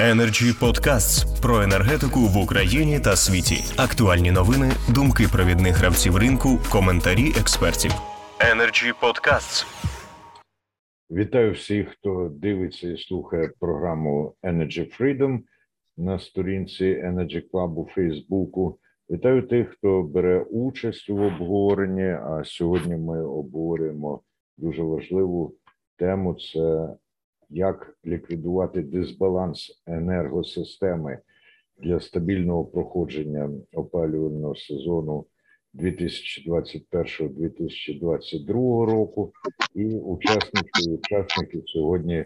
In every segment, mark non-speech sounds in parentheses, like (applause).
Energy Podcasts про енергетику в Україні та світі. Актуальні новини, думки провідних гравців ринку, коментарі експертів. Energy Podcasts. Вітаю всіх, хто дивиться і слухає програму Energy Freedom на сторінці Energy Club у Фейсбуку. Вітаю тих, хто бере участь у обговоренні. А сьогодні ми обговорюємо дуже важливу тему: це як ліквідувати дисбаланс енергосистеми для стабільного проходження опалювального сезону 2021-2022 року, і учасники і учасники сьогодні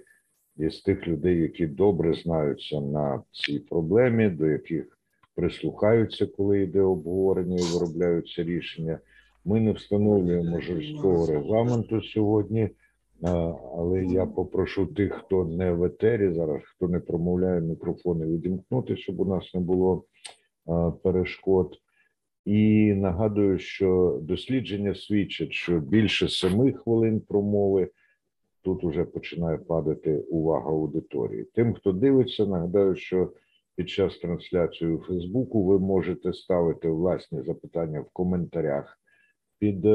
із тих людей, які добре знаються на цій проблемі, до яких прислухаються, коли йде обговорення і виробляються рішення. Ми не встановлюємо жорсткого регламенту сьогодні. Але я попрошу тих, хто не в етері зараз, хто не промовляє мікрофони, відімкнути, щоб у нас не було перешкод. І нагадую, що дослідження свідчать, що більше семи хвилин промови тут вже починає падати увага аудиторії. Тим, хто дивиться, нагадаю, що під час трансляції у Фейсбуку ви можете ставити власні запитання в коментарях під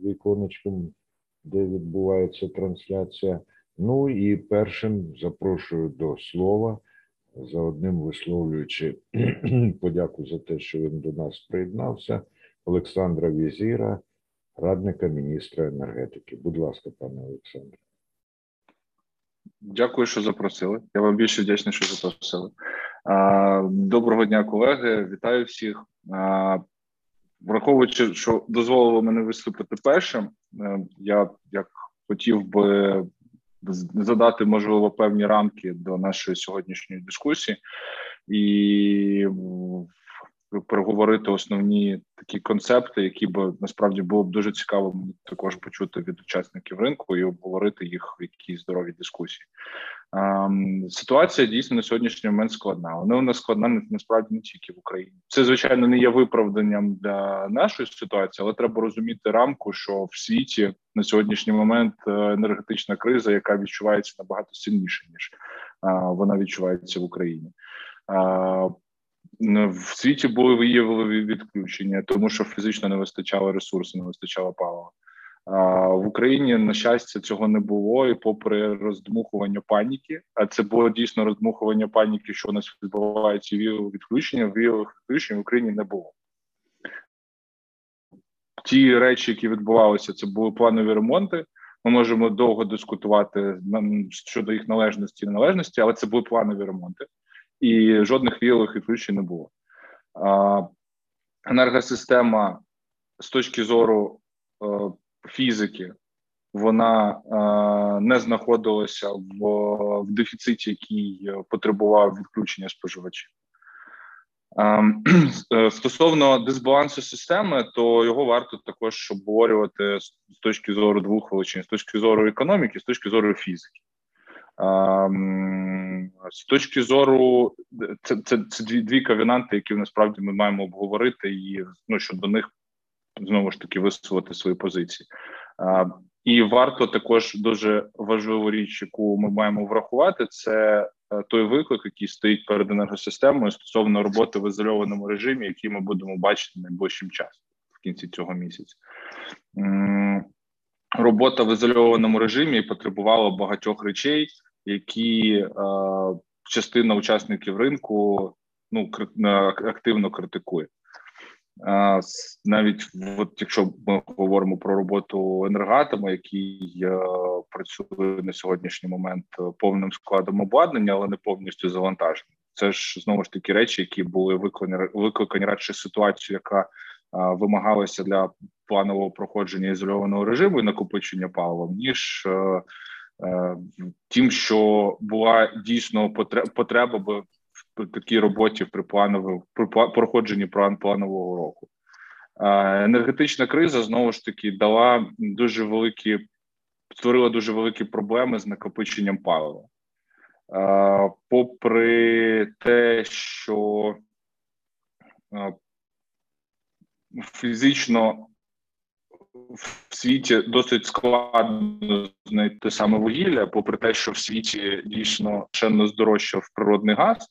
віконечком де відбувається трансляція. Ну і першим запрошую до слова, за одним висловлюючи (clears throat) подяку за те, що він до нас приєднався, Олександра Візіра, радника міністра енергетики. Будь ласка, пане Олександре. Дякую, що запросили. Я вам більше вдячний, що запросили. Доброго дня, колеги. Вітаю всіх. Враховуючи, що дозволило мене виступити першим, е, я як хотів би задати можливо певні рамки до нашої сьогоднішньої дискусії. І переговорити основні такі концепти, які б насправді було б дуже цікаво також почути від учасників ринку і обговорити їх в якійсь здоровій дискусії. Ем, ситуація дійсно на сьогоднішній момент складна. Вона у нас складна насправді не тільки в Україні. Це звичайно не є виправданням для нашої ситуації, але треба розуміти рамку, що в світі на сьогоднішній момент е, енергетична криза, яка відчувається набагато сильніше ніж вона відчувається в Україні. В світі були виявили відключення, тому що фізично не вистачало ресурсу, не вистачало палива. В Україні на щастя цього не було, і попри роздмухування паніки, а це було дійсно роздмухування паніки, що у нас відбувається віялове відключення. Віялових відключень в Україні не було. Ті речі, які відбувалися, це були планові ремонти. Ми можемо довго дискутувати щодо їх належності і неналежності, але це були планові ремонти, і жодних віялових відключень не було. Енергосистема з точки зору е, фізики вона е, не знаходилася в, в дефіциті, який потребував відключення споживачів. Ем, е, стосовно дисбалансу системи, то його варто також обговорювати з точки зору двох величин: з точки зору економіки, з точки зору фізики. З точки зору це це, це дві дві кавінанти, які насправді ми маємо обговорити, і ну щодо них знову ж таки висувати свої позиції. І варто також дуже важливу річ, яку ми маємо врахувати, це е, той виклик, який стоїть перед енергосистемою стосовно роботи в ізольованому режимі, який ми будемо бачити найближчим часом в кінці цього місяця. Робота в ізольованому режимі потребувала багатьох речей, які е, частина учасників ринку ну активно критикує. Навіть от якщо ми говоримо про роботу енергатому, який е, працює на сьогоднішній момент повним складом обладнання, але не повністю завантажений. Це ж знову ж таки речі, які були викликані, викликані радше ситуацію, яка е, вимагалася для планового проходження ізольованого режиму і накопичення палива, ніж е, тим, що була дійсно потреба би при такій роботі при плановому при проходженні планового року. Енергетична криза знову ж таки дала дуже великі, створила дуже великі проблеми з накопиченням палива. Попри те, що фізично в світі досить складно знайти саме вугілля, попри те, що в світі дійсно шенно здорожчав природний газ,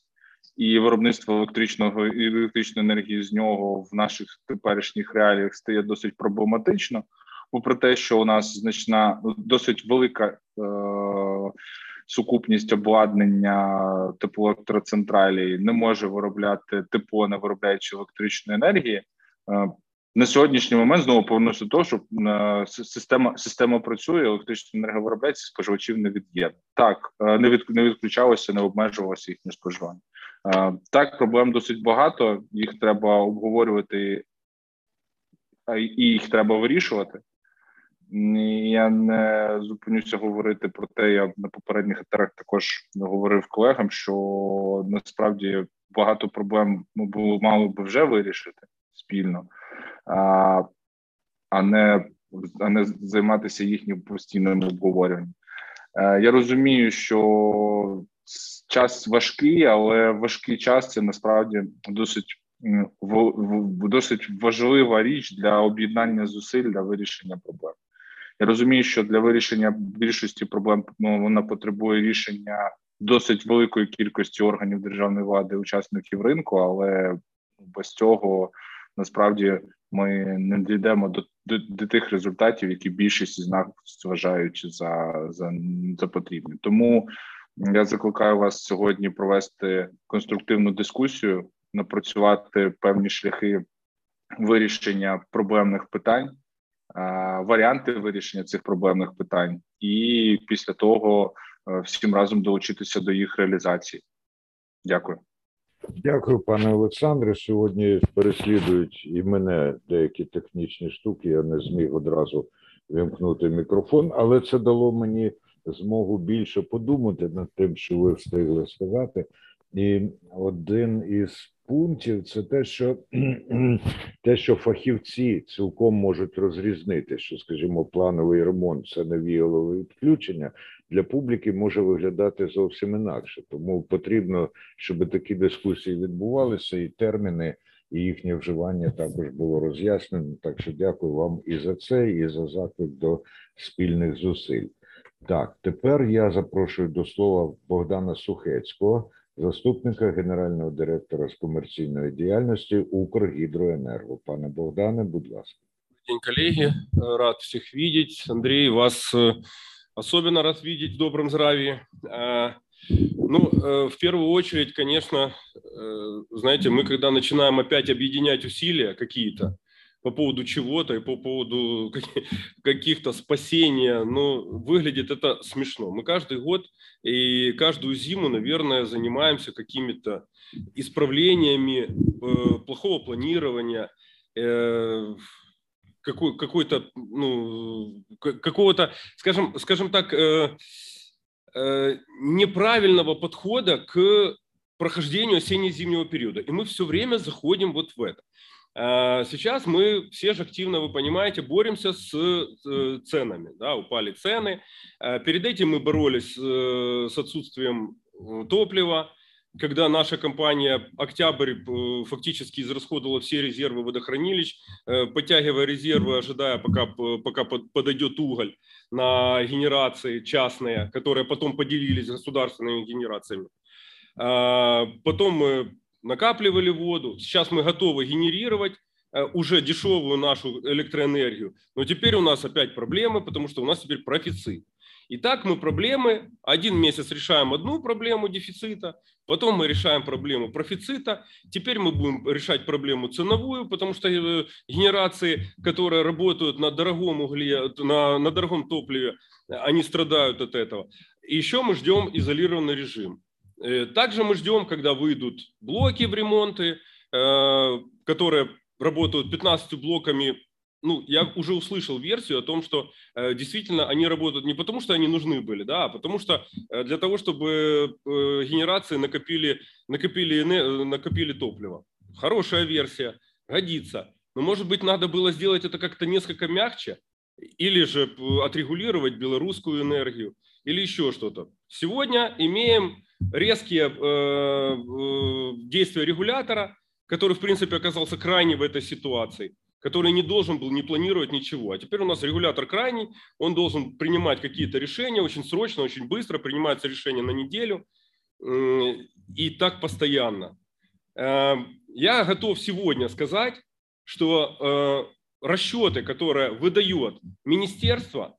і виробництво електричного електричної енергії з нього в наших теперішніх реаліях стає досить проблематично. Попри те, що у нас значна досить велика е, сукупність обладнання теплоелектроцентралі не може виробляти тепло, не виробляючи електричної енергії. Е, на сьогоднішній момент знову повернуся до того, що е, система система працює, електрична енергія виробляється, споживачів не від'єднано. Так е, не від не відключалося, не обмежувалося їхнє споживання. Так, проблем досить багато. Їх треба обговорювати і їх треба вирішувати. Я не зупинюся говорити про те. Я на попередніх етерах також говорив колегам, що насправді багато проблем ми було мали би вже вирішити спільно, а а не а не займатися їхнім постійним обговоренням. Е, я розумію, що час важкий, але важкий час це насправді досить досить важлива річ для об'єднання зусиль для вирішення проблем. Я розумію, що для вирішення більшості проблем ну, вона потребує рішення досить великої кількості органів державної влади, учасників ринку, але без цього насправді ми не дійдемо до, до, до тих результатів, які більшість з нас вважають за, за, за потрібні. Тому я закликаю вас сьогодні провести конструктивну дискусію, напрацювати певні шляхи вирішення проблемних питань варіанти вирішення цих проблемних питань, і після того е, всім разом долучитися до їх реалізації. Дякую. Дякую, пане Олександре. Сьогодні переслідують і мене деякі технічні штуки. Я не зміг одразу вимкнути мікрофон, але це дало мені змогу більше подумати над тим, що ви встигли сказати. І один із пунктів це те, що (clears throat) те, що фахівці цілком можуть розрізнити, що, скажімо, плановий ремонт це не віолове відключення для публіки може виглядати зовсім інакше. Тому потрібно, щоб такі дискусії відбувалися, і терміни, і їхнє вживання також було роз'яснено. Так що дякую вам і за це, і за заклик до спільних зусиль. Так, тепер я запрошую до слова Богдана Сухецького заступника генерального директора з комерційної діяльності Укргідроенерго. Пане Богдане, будь ласка. День, коллеги. Рад всех видеть. Андрей, вас э, особенно рад видеть в добром здравии. Ну, э, в первую очередь, конечно, э, знаете, мы когда начинаем опять объединять усилия какие-то, по поводу чего-то и по поводу каких-то спасения, но выглядит это смешно. Мы каждый год и каждую зиму, наверное, занимаемся какими-то исправлениями э, плохого планирования, какой, какой-то, ну, какого-то, скажем, скажем так, э, неправильного подхода к прохождению осенне-зимнего периода. И мы все время заходим вот в это. А, сейчас мы все же активно, вы понимаете, боремся с э, ценами. Да, упали цены. А, перед этим мы боролись э, с отсутствием э, топлива, когда наша компания «Октябрь» фактически израсходовала все резервы водохранилищ, подтягивая резервы, ожидая, пока, пока подойдет уголь на генерации частные, которые потом поделились государственными генерациями. А, потом мы накапливали воду. Сейчас мы готовы генерировать э, уже дешевую нашу электроэнергию. Но теперь у нас опять проблемы, потому что у нас теперь профицит. И так мы проблемы, один месяц решаем одну проблему дефицита, потом мы решаем проблему профицита, теперь мы будем решать проблему ценовую, потому что э, генерации, которые работают на дорогом угле, на, на дорогом топливе, они страдают от этого. И еще мы ждем изолированный режим. Э, также мы ждем, когда выйдут блоки в ремонты, э, которые работают 15 блоками. Ну, я уже услышал версию о том, что э, действительно они работают не потому, что они нужны были, да, а потому что для того, чтобы генерации накопили, накопили, накопили топливо. Хорошая версия, годится. Но, может быть, надо было сделать это как-то несколько мягче, или же отрегулировать белорусскую энергию, или еще что-то. Сегодня имеем резкие э, э, действия регулятора, который, в принципе, оказался крайне в этой ситуации, который не должен был не планировать ничего. А теперь у нас регулятор крайний, он должен принимать какие-то решения очень срочно, очень быстро, принимается решение на неделю и так постоянно. Эм, я готов сегодня сказать, что э, расчеты, которые выдает министерство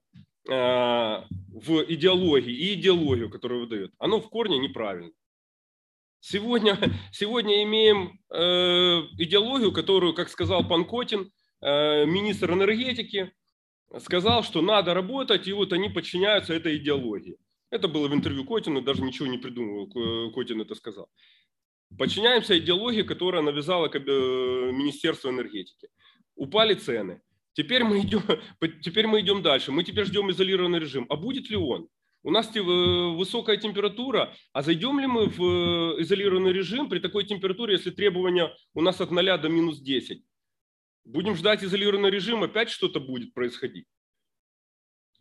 э, в идеологии и идеологию, которую выдает, оно в корне неправильно. Сегодня, (laughs) сегодня имеем э, идеологию, которую, как сказал пан Котин, э, министр энергетики, сказал, что надо работать, и вот они подчиняются этой идеологии. Это было в интервью Котина, даже ничего не придумал, Котин это сказал. Подчиняемся идеологии, которая навязала э, Министерство энергетики. Упали цены. Теперь мы, идем, (laughs) теперь мы идем дальше. Мы теперь ждем изолированный режим. А будет ли он? У нас э, высокая температура, а зайдем ли мы в э, изолированный режим при такой температуре, если требования у нас от 0 до минус 10? Будем ждать изолированный режим, опять что-то будет происходить.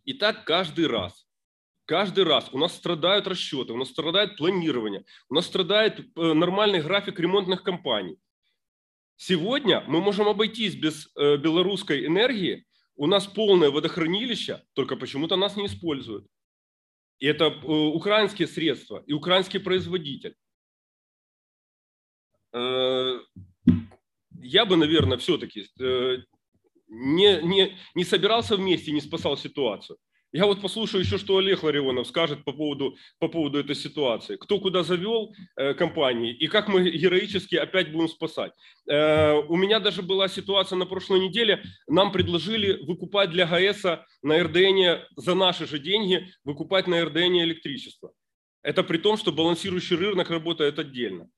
И так каждый раз. Каждый раз у нас страдают расчеты, у нас страдает планирование, у нас страдает э, нормальный график ремонтных компаний. Сегодня мы можем обойтись без э, белорусской энергии, у нас полное водохранилище, только почему-то нас не используют. И это э, украинские средства и украинский производитель. Я бы, наверное, все-таки не, не, не собирался вместе, не спасал ситуацию. Я вот послушаю еще, что Олег Ларионов скажет по поводу, по поводу этой ситуации. Кто куда завел э, компании и как мы героически опять будем спасать. Э, у меня даже была ситуация на прошлой неделе. Нам предложили выкупать для ГАЭС на РДН за наши же деньги, выкупать на РДН электричество. Это при том, что балансирующий рынок работает отдельно.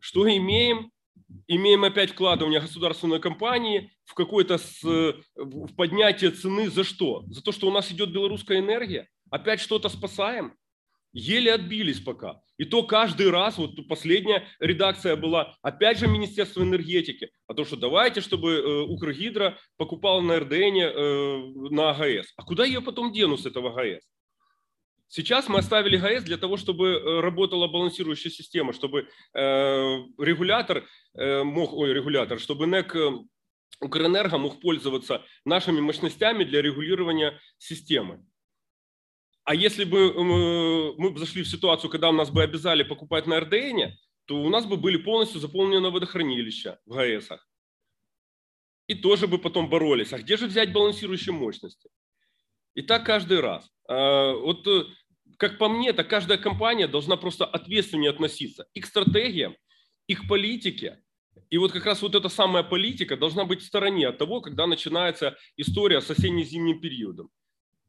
Что имеем? Имеем опять вкладывание государственной компании в какое-то в поднятие цены за что? За то, что у нас идет белорусская энергия? Опять что-то спасаем? Еле отбились пока. И то каждый раз, вот последняя редакция была, опять же Министерство энергетики, а то, что давайте, чтобы э, Укргидро покупал на РДН э, на АГС. А куда ее потом дену с этого АГС? Сейчас мы оставили ГАЭС для того, чтобы э, работала балансирующая система, чтобы э, регулятор э, мог, ой, регулятор, чтобы НЭК Укрэнерго мог пользоваться нашими мощностями для регулирования системы. А если бы мы зашли в ситуацию, когда у нас бы обязали покупать на РДН, то у нас бы были полностью заполнены водохранилища в ГАЭСах. И тоже бы потом боролись. А где же взять балансирующие мощности? И так каждый раз. А, вот как по мне, то каждая компания должна просто ответственнее относиться и к стратегиям, и к политике. И вот как раз вот эта самая политика должна быть в стороне от того, когда начинается история с осенне-зимним периодом.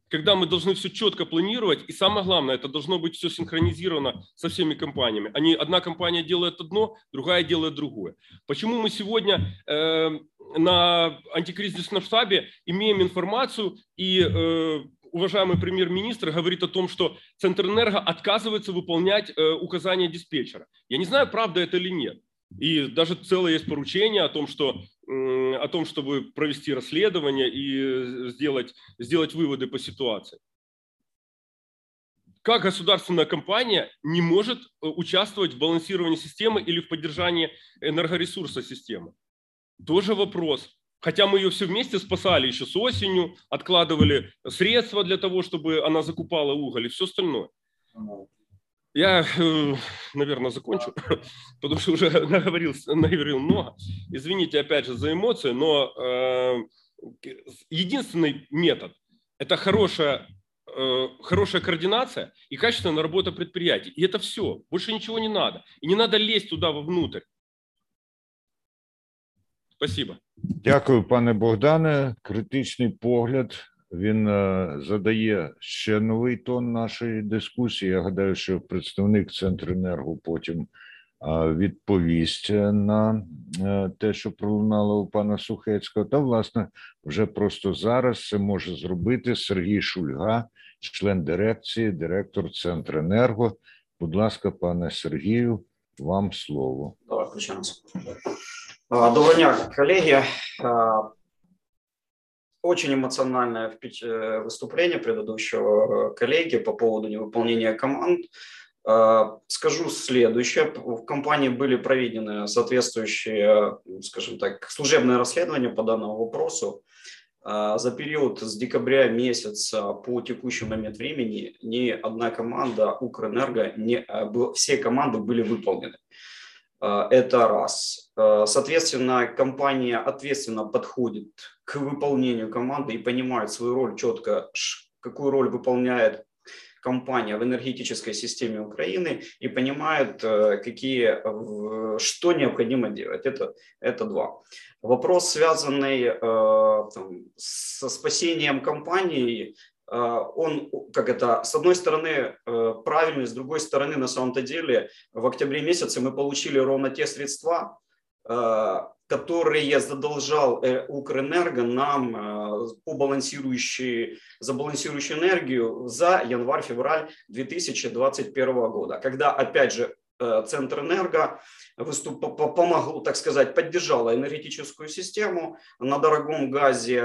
Когда мы должны все четко планировать, и самое главное, это должно быть все синхронизировано со всеми компаниями. Они, одна компания делает одно, другая делает другое. Почему мы сегодня э, на антикризисном штабе имеем информацию и э, уважаемый премьер-министр говорит о том, что Центрэнерго отказывается выполнять э, указания диспетчера. Я не знаю, правда это или нет. И даже целое есть поручение о том, что, о том чтобы провести расследование и сделать, сделать выводы по ситуации. Как государственная компания не может э, участвовать в балансировании системы или в поддержании энергоресурса системы? Тоже вопрос. Хотя мы ее все вместе спасали еще с осенью, откладывали средства для того, чтобы она закупала уголь и все остальное. Я, э, наверное, закончу, (laughs) потому что уже (laughs) наговорил, наговорил много. Извините, опять же, за эмоции, но э, единственный метод – это хорошая, э, хорошая координация и качественная работа предприятий. И это все. Больше ничего не надо. И не надо лезть туда вовнутрь. Спасибо. Дякую, пане Богдане. Критичний погляд. Він е, задає ще новий тон нашої дискусії. Я гадаю, що представник Центренерго потім е, відповість на е, те, що пролунало у пана Сухецького. Та, власне, вже просто зараз це може зробити Сергій Шульга, член дирекції, директор Центренерго. Будь ласка, пане Сергію, вам слово. Давай. Доброго дня, коллеги. Очень эмоциональное э, выступление предыдущего коллеги по поводу невыполнения команд. Скажу следующее. В компании были проведены соответствующие, скажем так, служебные расследования по данному вопросу. За период с декабря месяца по текущий момент времени ни одна команда Укрэнерго, не, все команды были выполнены. Это раз. Соответственно, компания ответственно подходит к выполнению команды и понимает свою роль четко, какую роль выполняет компания в энергетической системе Украины и понимают, э, какие, что необходимо делать. Это, это два. Вопрос, связанный э, там, со спасением компании, э, он, как это, с одной стороны правильный, с другой стороны, на самом-то деле, в октябре месяце мы получили ровно те средства, которые задолжал э, Укрэнерго нам э, по балансирующей, за балансирующую энергию за январь-февраль 2021 года, когда, опять же, э, Центр Энерго выступ, помогло, так сказать, поддержало энергетическую систему, на дорогом газе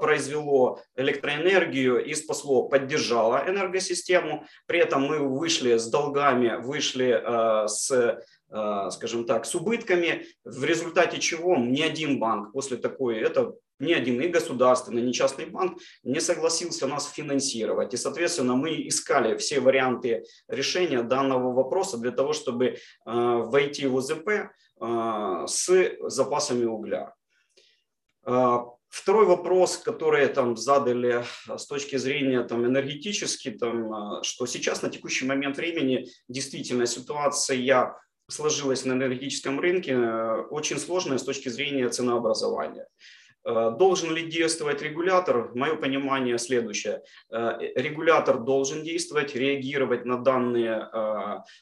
произвело электроэнергию и спасло, поддержало энергосистему. При этом мы вышли с долгами, вышли с Э, скажем так, с убытками, в результате чего ни один банк после такой, это ни один и государственный, ни частный банк не согласился нас финансировать. И, соответственно, мы искали все варианты решения данного вопроса для того, чтобы э, войти в ОЗП э, с запасами угля. Второй вопрос, который там задали с точки зрения там, энергетически, там, что сейчас на текущий момент времени действительно ситуация сложилась на энергетическом рынке, э, очень сложная с точки зрения ценообразования. Э, должен ли действовать регулятор? Мое понимание следующее. Э, регулятор должен действовать, реагировать на данные,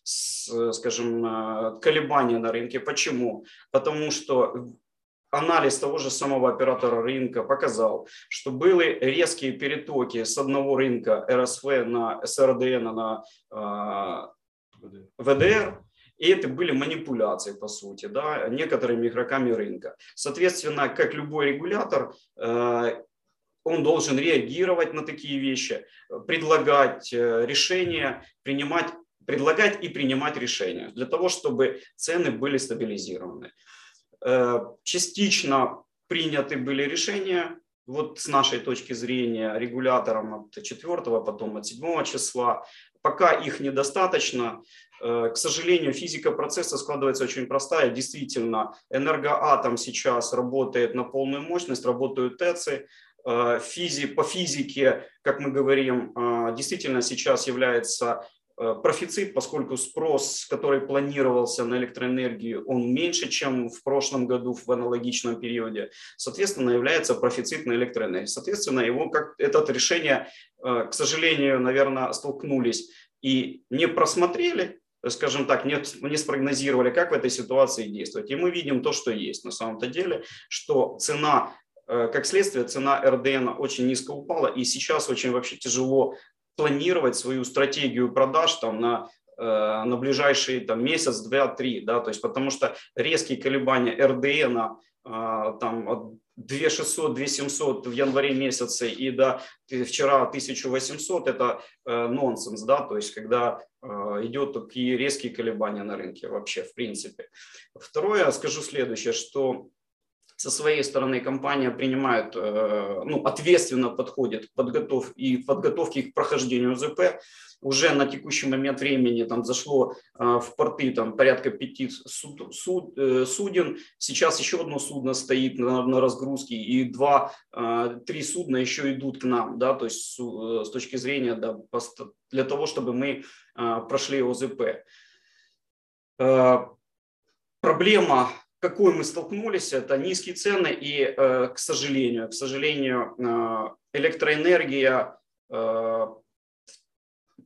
скажем, колебания на рынке. Почему? Потому что анализ того же самого оператора рынка показал, что были резкие перетоки с одного рынка РСФ на СРДН на ВДР, и это были манипуляции, по сути, да, некоторыми игроками рынка. Соответственно, как любой регулятор, э, он должен реагировать на такие вещи, предлагать э, решения, принимать, предлагать и принимать решения для того, чтобы цены были стабилизированы. Э, частично приняты были решения, вот с нашей точки зрения, регулятором от 4, потом от 7 числа. Пока их недостаточно. Э, к сожалению, физика процесса складывается очень простая. Действительно, энергоатом сейчас работает на полную мощность, работают ТЭЦы. Э, физи, по физике, как мы говорим, э, действительно сейчас является профицит, поскольку спрос, который планировался на электроэнергию, он меньше, чем в прошлом году в аналогичном периоде. Соответственно, является профицит на электроэнергию. Соответственно, его как это решение, к сожалению, наверное, столкнулись и не просмотрели, скажем так, не, не спрогнозировали, как в этой ситуации действовать. И мы видим то, что есть на самом-то деле, что цена, э, как следствие, цена РДН очень низко упала, и сейчас очень вообще тяжело планировать свою стратегию продаж там на э, на ближайший там, месяц, два, три, да, то есть потому что резкие колебания РДН а, там от 2600, 2700 в январе месяце и до вчера 1800 это э, нонсенс, да, то есть когда э, идет такие резкие колебания на рынке вообще в принципе. Второе, скажу следующее, что со своей стороны компания принимает, э, ну, ответственно подходит к подготов и подготовке к прохождению ЗП. Уже на текущий момент времени там зашло э, в порты там порядка пяти суд, суд, э, суден. Сейчас еще одно судно стоит на, на разгрузке и два, три судна еще идут к нам, да, то есть с точки зрения да, для того, чтобы мы прошли ОЗП. Проблема какой мы столкнулись, это низкие цены и, э, к сожалению, к сожалению, э, электроэнергия э,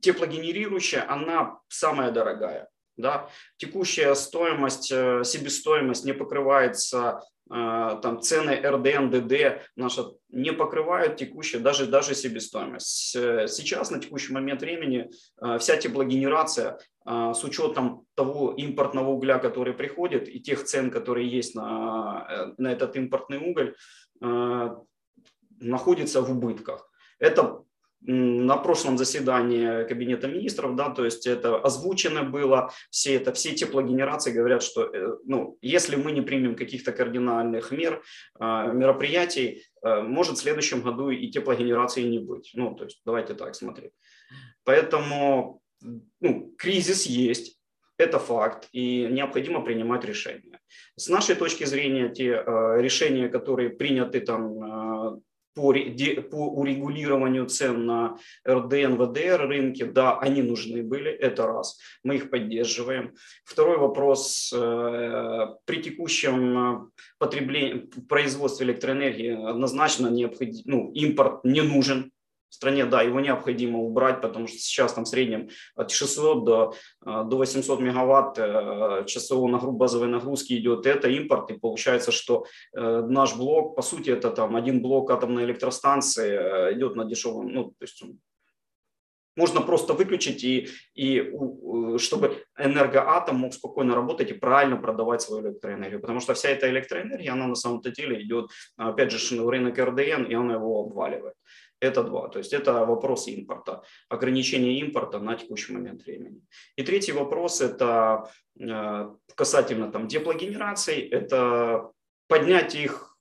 теплогенерирующая, она самая дорогая. Да? Текущая стоимость, себестоимость не покрывается там цены РДН, ДД наши не покрывают текущую, даже, даже себестоимость. Сейчас, на текущий момент времени, вся теплогенерация а, с учетом того импортного угля, который приходит, и тех цен, которые есть на, э, на этот импортный уголь, находится в убытках. Это на прошлом заседании Кабинета министров, да, то есть это озвучено было, все это, все теплогенерации говорят, что, э, ну, если мы не примем каких-то кардинальных мер, а, мероприятий, э, может в следующем году и теплогенерации не быть. Ну, то есть давайте так смотреть. Поэтому ну, кризис есть, это факт, и необходимо принимать решения. С нашей точки зрения, те э, решения, которые приняты там по, по урегулированию цен на РДН, ВДР рынке, да, они нужны были, это раз, мы их поддерживаем. Второй вопрос, э, при текущем потреблении, производстве электроэнергии однозначно необходим, ну, импорт не нужен, стране, да, его необходимо убрать, потому что сейчас там в среднем от 600 до, э, до 800 мегаватт э, часовой нагруз, базовой нагрузки идет. Это импорт, и получается, что э, наш блок, по сути, это там один блок атомной электростанции идет на дешевом, ну, то есть можно просто выключить, и, и чтобы энергоатом мог спокойно работать и правильно продавать свою электроэнергию. Потому что вся эта электроэнергия, она на самом-то деле идет, опять же, в рынок РДН, и она его обваливает. Это два. То есть это вопрос импорта, ограничение импорта на текущий момент времени. И третий вопрос – это э, касательно там, теплогенераций, это поднять их,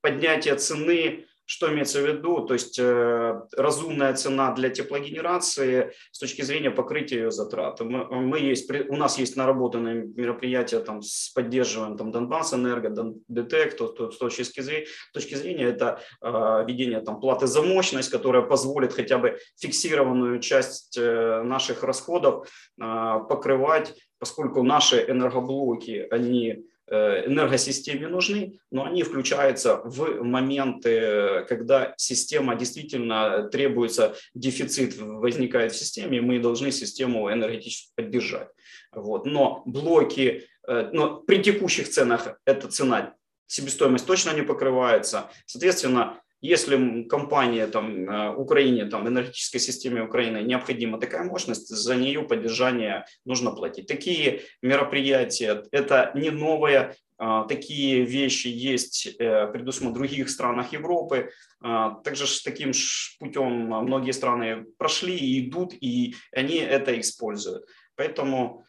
поднятие цены что имеется в виду? То есть э, разумная цена для теплогенерации с точки зрения покрытия ее затрат. Мы, мы есть, у нас есть наработанные мероприятия там, с поддерживанием там, Донбасс Энерго, ДТЭК, то, то, с точки зрения, точки зрения это э, введение там, платы за мощность, которая позволит хотя бы фиксированную часть э, наших расходов э, покрывать, поскольку наши энергоблоки, они энергосистеме нужны, но они включаются в моменты, когда система действительно требуется, дефицит возникает в системе, и мы должны систему энергетически поддержать. Вот. Но блоки, э, но при текущих ценах эта цена, себестоимость точно не покрывается. Соответственно, если компания там, э, Украине, там, энергетической системе Украины необходима такая мощность, за нее поддержание нужно платить. Такие мероприятия, это не новое, а, такие вещи есть э, предусмотрены в других странах Европы. Также таким путем многие страны прошли и идут, и они это используют. Поэтому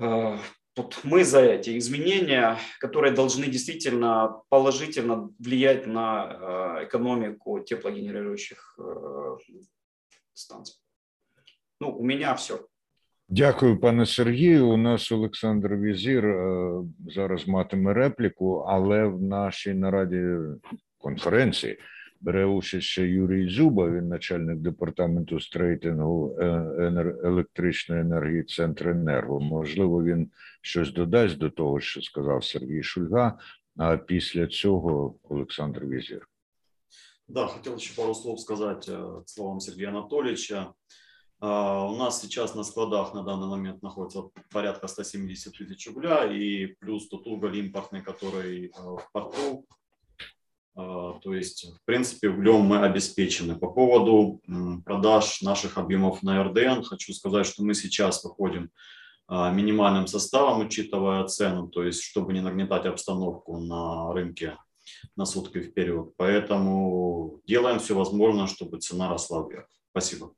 э, вот мы за эти изменения, которые должны действительно положительно влиять на э, экономику теплогенерирующих э, станций. Ну, у меня все. Дякую, пане Сергію. У нас Олександр Візір е, зараз матиме репліку, але в нашій нараді конференції бере участь ще Юрій Зуба, він начальник департаменту стрейтингу е, електричної енергії Центренерго. Можливо, він щось додасть до того, що сказав Сергій Шульга. А після цього Олександр Візір. Да, хотел еще пару слов сказать э, к словам Сергея Анатольевича. У нас сейчас на складах на данный момент находится порядка 170 тысяч угля и плюс тот уголь импортный, который э, в порту а, то есть, в принципе, углем мы обеспечены. По поводу продаж наших объемов на РДН, хочу сказать, что мы сейчас выходим а, минимальным составом, учитывая цену, то есть, чтобы не нагнетать обстановку на рынке на сутки вперед. Поэтому делаем все возможное, чтобы цена росла вверх. Спасибо.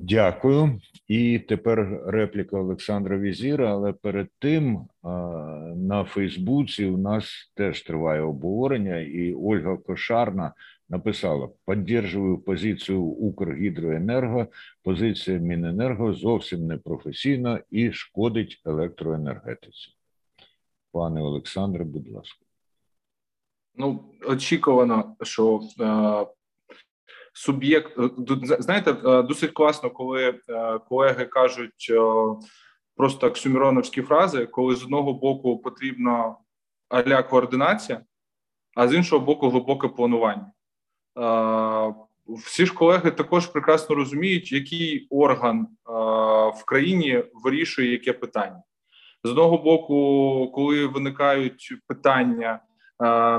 Дякую. І тепер репліка Олександра Візіра. Але перед тим на Фейсбуці у нас теж триває обговорення, і Ольга Кошарна написала: Поддержую позицію Укргідроенерго. Позиція Міненерго зовсім не професійна і шкодить електроенергетиці. Пане Олександре, будь ласка. Ну, очікувано, що е, суб'єкт е, знаєте, е, досить класно, коли е, колеги кажуть просто оксюміроновські фрази, коли з одного боку потрібна аля координація, а з іншого боку, глибоке планування. Всі ж колеги також прекрасно розуміють, який орган в країні вирішує яке питання. З одного боку, коли виникають питання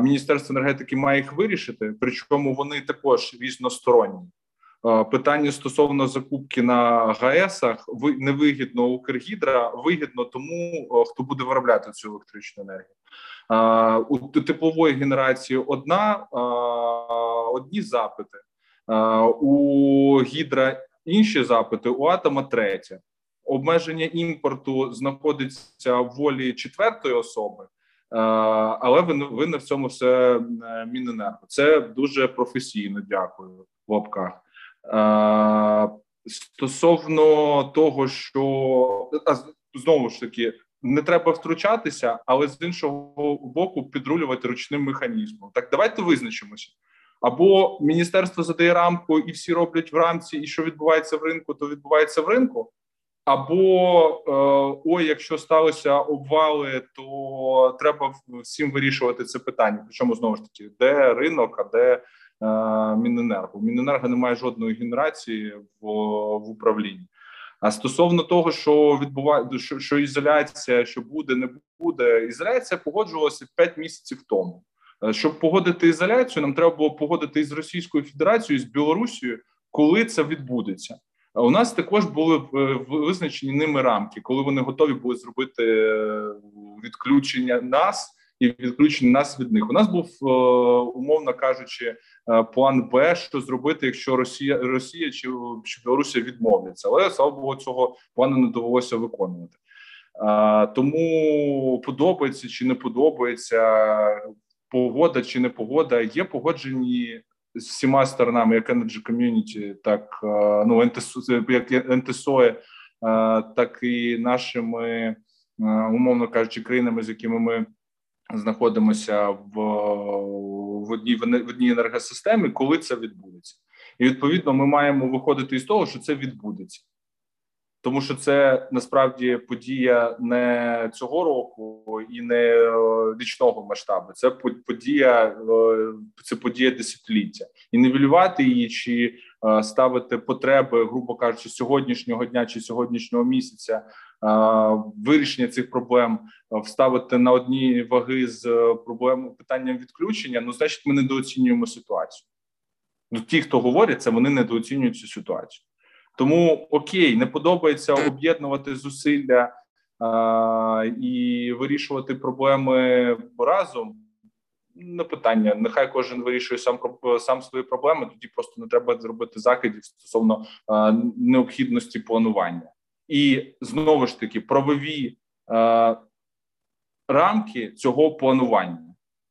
Міністерство енергетики має їх вирішити, причому вони також різносторонні. Питання стосовно закупки на ГАЕСах невигідно Укргідра, вигідно тому, хто буде виробляти цю електричну енергію. У теплової генерації одна одні запити, у гідра інші запити, у атома третє. Обмеження імпорту знаходиться в волі четвертої особи, але ви не в цьому все е, Міненерго. Це дуже професійно. Дякую в лапках. Стосовно того, що знову ж таки не треба втручатися, але з іншого боку підрулювати ручним механізмом. Так давайте визначимося. Або міністерство задає рамку, і всі роблять в рамці, і що відбувається в ринку, то відбувається в ринку. Або е, ой, якщо сталося обвали, то треба всім вирішувати це питання. Причому знову ж таки, де ринок, а де е, Міненерго? Міненерго немає жодної генерації в, в управлінні. А стосовно того, що відбуває, що, що ізоляція, що буде, не буде, ізоляція погоджувалася 5 місяців тому. Е, щоб погодити ізоляцію, нам треба було погодити із Російською Федерацією з Білорусією, коли це відбудеться. У нас також були е, визначені ними рамки, коли вони готові були зробити е, відключення нас і відключення нас від них. У нас був умовно кажучи, план Б, що зробити, якщо Росія Росія чи, чи Білорусія відмовляться, але слава Богу, цього плану не довелося виконувати. Тому подобається чи не подобається погода чи не погода є погоджені з всіма сторонами, як Energy Community, так ну ну як НТСО, е, так і нашими, е, умовно кажучи, країнами, з якими ми знаходимося в в одній в одній енергосистемі, коли це відбудеться, і відповідно ми маємо виходити із того, що це відбудеться тому що це насправді подія не цього року і не е, річного масштабу. Це подія, е, це подія десятиліття, і нівелювати її чи е, ставити потреби, грубо кажучи, сьогоднішнього дня чи сьогоднішнього місяця. Вирішення цих проблем вставити на одні ваги з проблемою питанням відключення. Ну, значить, ми недооцінюємо ситуацію. Ну, ті, хто говорять, це вони недооцінюють цю ситуацію. Тому окей, не подобається об'єднувати зусилля а, і вирішувати проблеми разом. Не питання. Нехай кожен вирішує сам сам свої проблеми. Тоді просто не треба зробити закидів стосовно а, необхідності планування. І знову ж таки правові а, рамки цього планування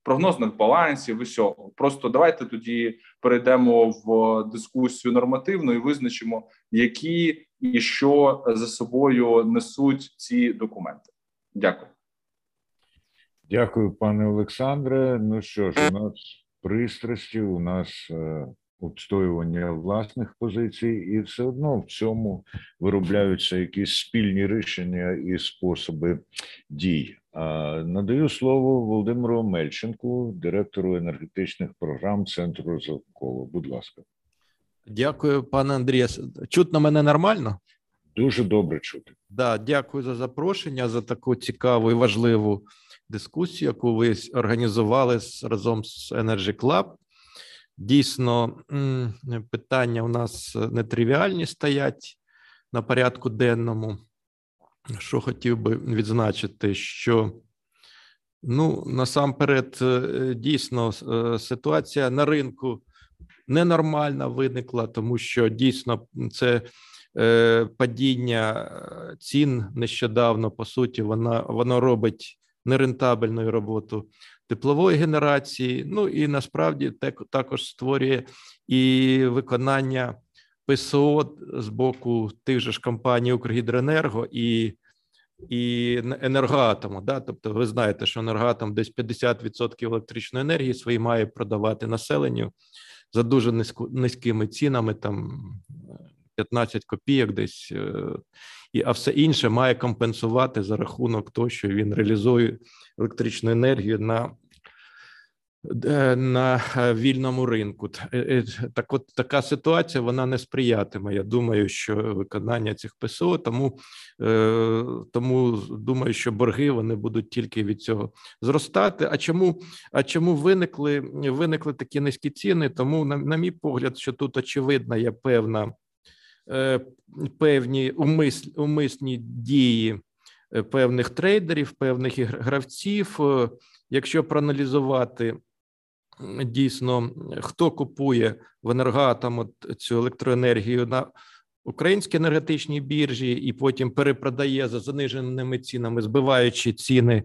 прогнозних балансів Усього. Просто давайте тоді перейдемо в дискусію нормативну і визначимо, які і що за собою несуть ці документи. Дякую. Дякую, пане Олександре. Ну що ж, у нас пристрасті, у нас е, обстоювання власних позицій, і все одно в цьому виробляються якісь спільні рішення і способи дій. Надаю слово Володимиру Мельченку, директору енергетичних програм Центру Розколу. Будь ласка. Дякую, пане Андрія. Чутно мене нормально? Дуже добре чути. Да, дякую за запрошення за таку цікаву і важливу дискусію, яку ви організували разом з Energy Club. Дійсно, питання у нас нетривіальні стоять на порядку денному. Що хотів би відзначити, що ну насамперед, е, дійсно, е, ситуація на ринку ненормальна виникла, тому що дійсно це е, падіння цін нещодавно, по суті, вона воно робить нерентабельну роботу теплової генерації. Ну і насправді також створює і виконання. ПСО з боку тих же ж компаній Укргідроенерго і і енергоатому. Да? Тобто, ви знаєте, що енергоатом десь 50% електричної енергії свої має продавати населенню за дуже низькими цінами, там 15 копійок, десь е, і а все інше має компенсувати за рахунок того, що він реалізує електричну енергію на на вільному ринку. Так, от така ситуація вона не сприятиме. Я думаю, що виконання цих ПСО, тому тому думаю, що борги вони будуть тільки від цього зростати. А чому а чому виникли виникли такі низькі ціни? Тому, на, на мій погляд, що тут очевидна є певна певні умис, умисні дії певних трейдерів, певних гравців. Якщо проаналізувати дійсно, хто купує в енергоатом цю електроенергію на українській енергетичній біржі і потім перепродає за заниженими цінами, збиваючи ціни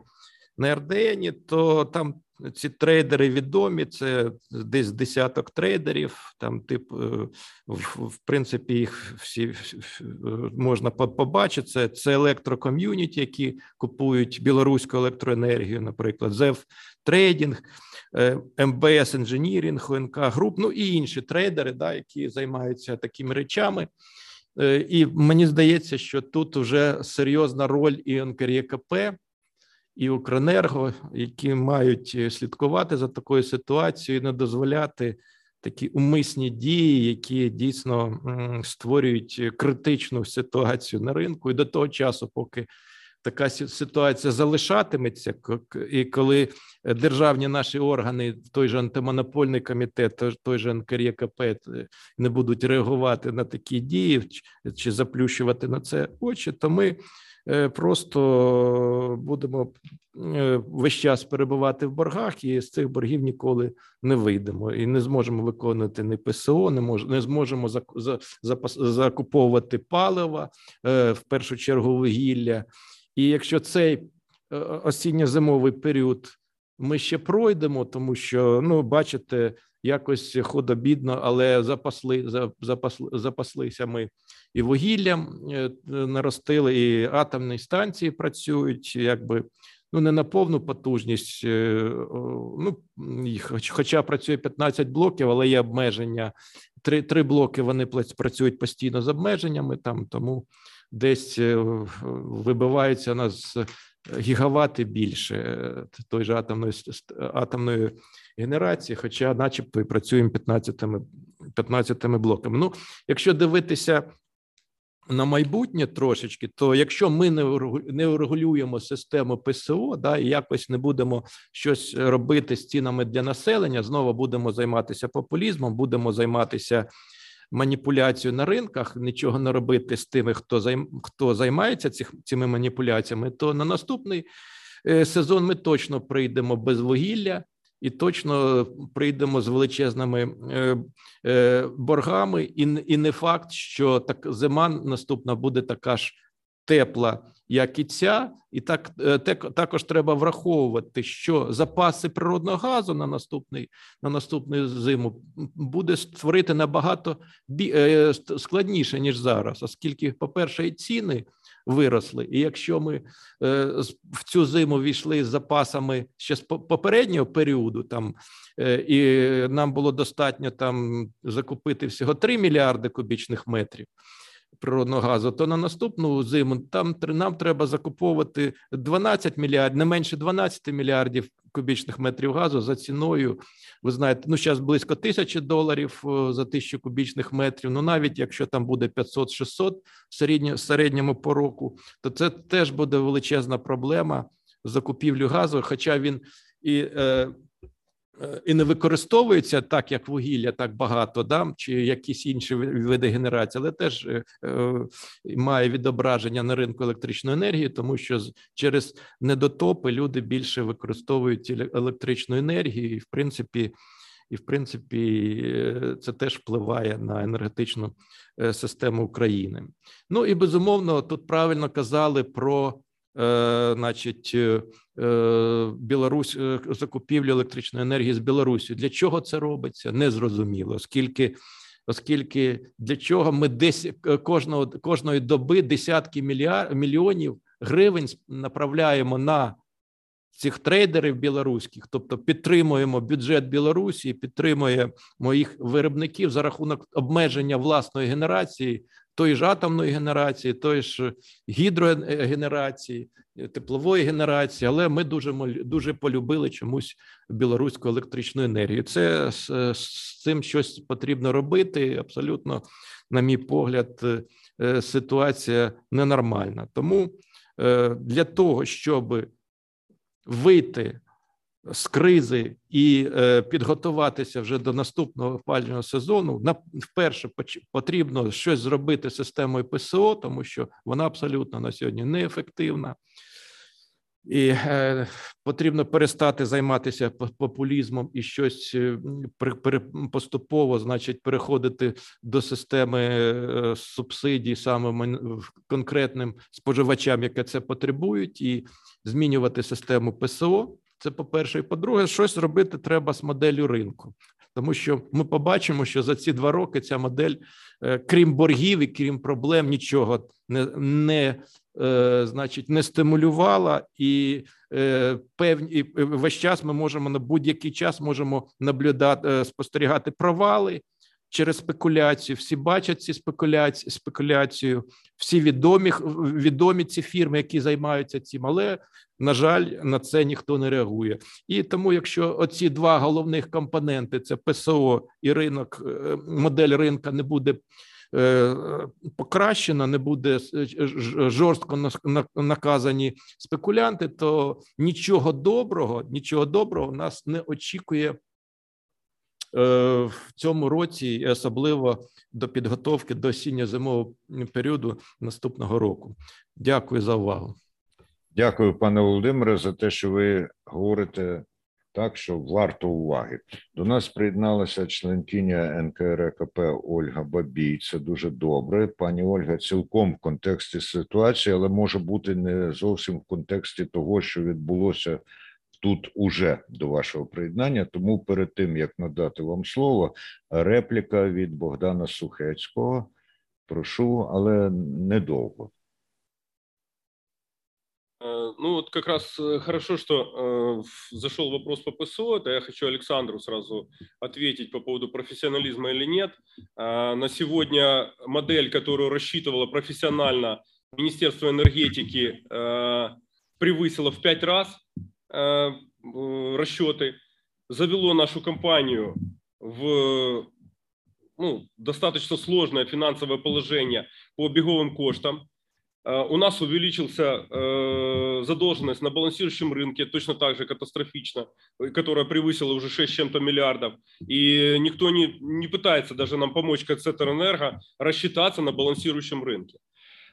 на РДН, то там ці трейдери відомі. Це десь десяток трейдерів. Там, тип, е, в, принципі, їх всі можна побачити. Це це електро community, які купують білоруську електроенергію, наприклад, ЗЕВ Trading, е, МБС Engineering, ОНК Group, ну і інші трейдери, да, які займаються такими речами. Е, і мені здається, що тут вже серйозна роль і НКРЄКП, і Укренерго, які мають е, слідкувати за такою ситуацією, не дозволяти такі умисні дії, які дійсно створюють критичну ситуацію на ринку, і до того часу, поки така ситуація залишатиметься, і коли державні наші органи, той же антимонопольний комітет, той же НКРЄКП не будуть реагувати на такі дії чи заплющувати на це очі, то ми. Е, просто будемо е, весь час перебувати в боргах, і з цих боргів ніколи не вийдемо і не зможемо виконувати ні ПСО, не мож, не зможемо закуповувати палива е, в першу чергу вугілля. І якщо цей осінньо-зимовий період ми ще пройдемо, тому що ну бачите, якось худо-бідно, але запасли запасли, запаслися ми і вугіллям е, наростили, і атомні станції працюють, якби ну не на повну потужність. Е, ну хоча працює 15 блоків, але є обмеження. Три три блоки вони працюють постійно з обмеженнями там, тому десь е, вибиваються нас гігавати більше той же атомної атомної генерації, хоча, начебто, і працюємо 15 15 блоками. Ну, якщо дивитися на майбутнє трошечки, то якщо ми не урегулюємо систему ПСО, да і якось не будемо щось робити з цінами для населення, знову будемо займатися популізмом, будемо займатися маніпуляцією на ринках, нічого не робити з тими, хто займ, хто займається цих цими маніпуляціями, то на наступний е, сезон ми точно прийдемо без вугілля і точно прийдемо з величезними е, е, боргами, і і не факт, що так зима наступна буде така ж тепла, як і ця, і так е, також треба враховувати, що запаси природного газу на наступний на наступну зиму буде створити набагато складніше ніж зараз, оскільки, по перше, і ціни виросли. І якщо ми е, в цю зиму війшли з запасами ще з попереднього періоду, там е, і нам було достатньо там закупити всього 3 мільярди кубічних метрів. Природного газу, то на наступну зиму там нам треба закуповувати 12 мільярдів, не менше 12 мільярдів кубічних метрів газу за ціною. Ви знаєте, ну зараз близько тисячі доларів за тисячу кубічних метрів. Ну навіть якщо там буде 500-600 в середньому по року, то це теж буде величезна проблема закупівлю газу. Хоча він і е, Е, і не використовується так, як вугілля, так багато, да, чи якісь інші види генерації, але теж е, е, має відображення на ринку електричної енергії, тому що через недотопи люди більше використовують електричну енергію, і в принципі, і в принципі, е, це теж впливає на енергетичну систему України. Ну і безумовно, тут правильно казали про Е, значить, е, е, Білорусь закупівлю електричної енергії з Білорусі. Для чого це робиться? Незрозуміло, оскільки. Оскільки для чого ми десь кожного кожної доби десятки мільяр, мільйонів гривень направляємо на цих трейдерів білоруських, тобто підтримуємо бюджет Білорусі, підтримуємо їх виробників за рахунок обмеження власної генерації тої ж атомної генерації, тої ж гідрогенерації, теплової генерації, але ми дуже дуже полюбили чомусь білоруську електричну енергію. Це з, з цим щось потрібно робити. Абсолютно, на мій погляд, е, ситуація ненормальна. Тому е, для того, щоб вийти з кризи і е, підготуватися вже до наступного опалювального сезону, на вперше потрібно щось зробити з системою ПСО, тому що вона абсолютно на сьогодні неефективна. І е, потрібно перестати займатися популізмом і щось е, поступово, значить, переходити до системи е, субсидій саме конкретним споживачам, які це потребують, і змінювати систему ПСО. Це по перше, і по-друге, щось робити треба з моделлю ринку, тому що ми побачимо, що за ці два роки ця модель, е, крім боргів і крім проблем, нічого не не е, значить не стимулювала, і е, певні весь час ми можемо на будь-який час можемо наблюдати спостерігати провали через спекуляцію. Всі бачать ці спекуляції, спекуляцію, всі відомі відомі ці фірми, які займаються цим, але на жаль, на це ніхто не реагує. І тому, якщо оці два головних компоненти: це ПСО і ринок, е, модель ринка не буде. Е, покращено, не буде жорстко наказані спекулянти, то нічого доброго, нічого доброго нас не очікує Е, в цьому році, і особливо до підготовки до осінньо-зимового періоду наступного року. Дякую за увагу. Дякую, пане Володимире, за те, що ви говорите так, що варто уваги. До нас приєдналася членкиня НКРКП Ольга Бабій. Це дуже добре. Пані Ольга цілком в контексті ситуації, але може бути не зовсім в контексті того, що відбулося тут уже до вашого приєднання. Тому перед тим як надати вам слово, репліка від Богдана Сухецького. Прошу, але недовго. Э, ну вот как раз э, хорошо, что э, зашел вопрос по ПСО. Это я хочу Александру сразу ответить по поводу профессионализма или нет. Э, на сегодня модель, которую рассчитывала профессионально Министерство энергетики, э, превысила в пять раз Э, расчеты, завело нашу компанию в ну, достаточно сложное финансовое положение по беговым коштам. Э, у нас увеличился э, задолженность на балансирующем рынке точно так же катастрофично, которая превысила уже 6 чем-то миллиардов. И никто не, не пытается даже нам помочь, как Центрэнерго, рассчитаться на балансирующем рынке.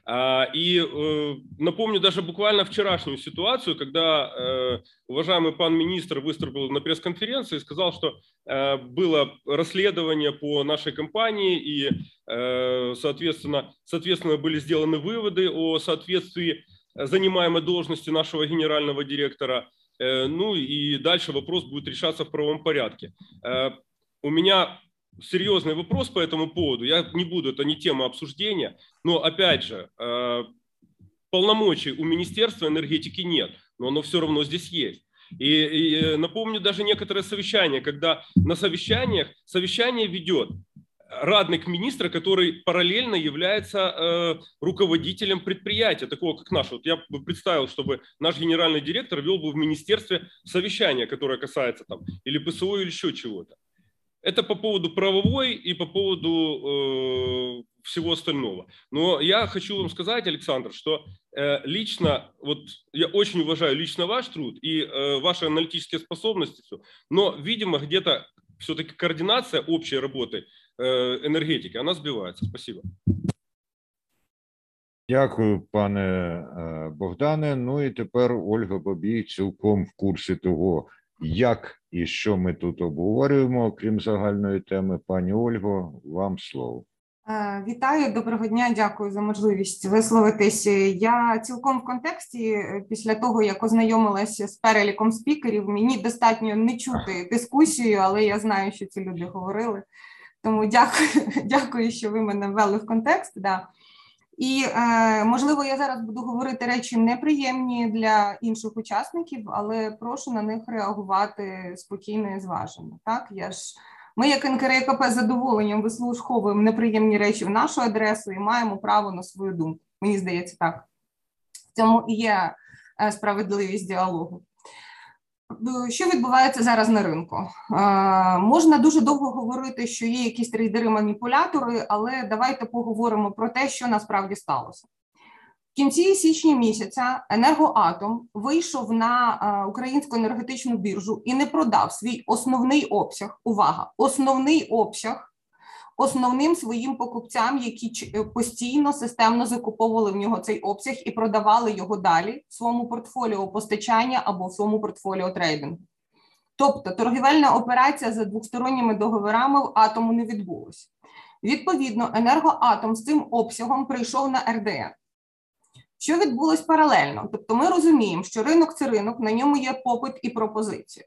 А, и э, напомню даже буквально вчерашнюю ситуацию, когда э, уважаемый пан министр выступил на пресс-конференции и сказал, что э, было расследование по нашей компании и, соответственно, соответственно, были сделаны выводы о соответствии занимаемой должности нашего генерального директора. Ну и дальше вопрос будет решаться в правом порядке. У меня серьезный вопрос по этому поводу. Я не буду, это не тема обсуждения. Но опять же, э, полномочий у Министерства энергетики нет, но оно все равно здесь есть. И, и э, напомню даже некоторые совещания, когда на совещаниях совещание ведет радник министра, который параллельно является э, руководителем предприятия, такого как наш. Вот я бы представил, чтобы наш генеральный директор вел бы в министерстве совещание, которое касается там или ПСО, или еще чего-то. Это по поводу правовой и по поводу э, всего остального. Но я хочу вам сказать, Александр, что э, лично, вот я очень уважаю лично ваш труд и э, ваши аналитические способности, но, видимо, где-то все-таки координация общей работы э, энергетики, она сбивается. Спасибо. Дякую, пане е, Богдане. Ну і тепер Ольга Бабій цілком в курсі того, як і що ми тут обговорюємо, крім загальної теми, пані Ольго, вам слово. Е, вітаю, доброго дня, дякую за можливість висловитись. Я цілком в контексті, е, після того як ознайомилася з переліком спікерів, мені достатньо не чути дискусію, але я знаю, що ці люди говорили. Тому дякую, (laughs) дякую, що ви мене ввели в контекст. Да. І е, можливо, я зараз буду говорити речі неприємні для інших учасників, але прошу на них реагувати спокійно і зважено. Так я ж Ми, як НКРКП, задоволенням вислуховуємо неприємні речі в нашу адресу і маємо право на свою думку. Мені здається, так в цьому і є е, справедливість діалогу. Що відбувається зараз на ринку? Можна дуже довго говорити, що є якісь трейдери-маніпулятори, але давайте поговоримо про те, що насправді сталося. В кінці січня місяця енергоатом вийшов на українську енергетичну біржу і не продав свій основний обсяг. Увага! Основний обсяг основним своїм покупцям, які е, постійно системно закуповували в нього цей обсяг і продавали його далі в своєму портфоліо постачання або в своєму портфоліо трейдингу. Тобто торгівельна операція за двосторонніми договорами в атому не відбулася. Відповідно, енергоатом з цим обсягом прийшов на РДН. Що відбулось паралельно? Тобто, ми розуміємо, що ринок це ринок, на ньому є попит і пропозиція.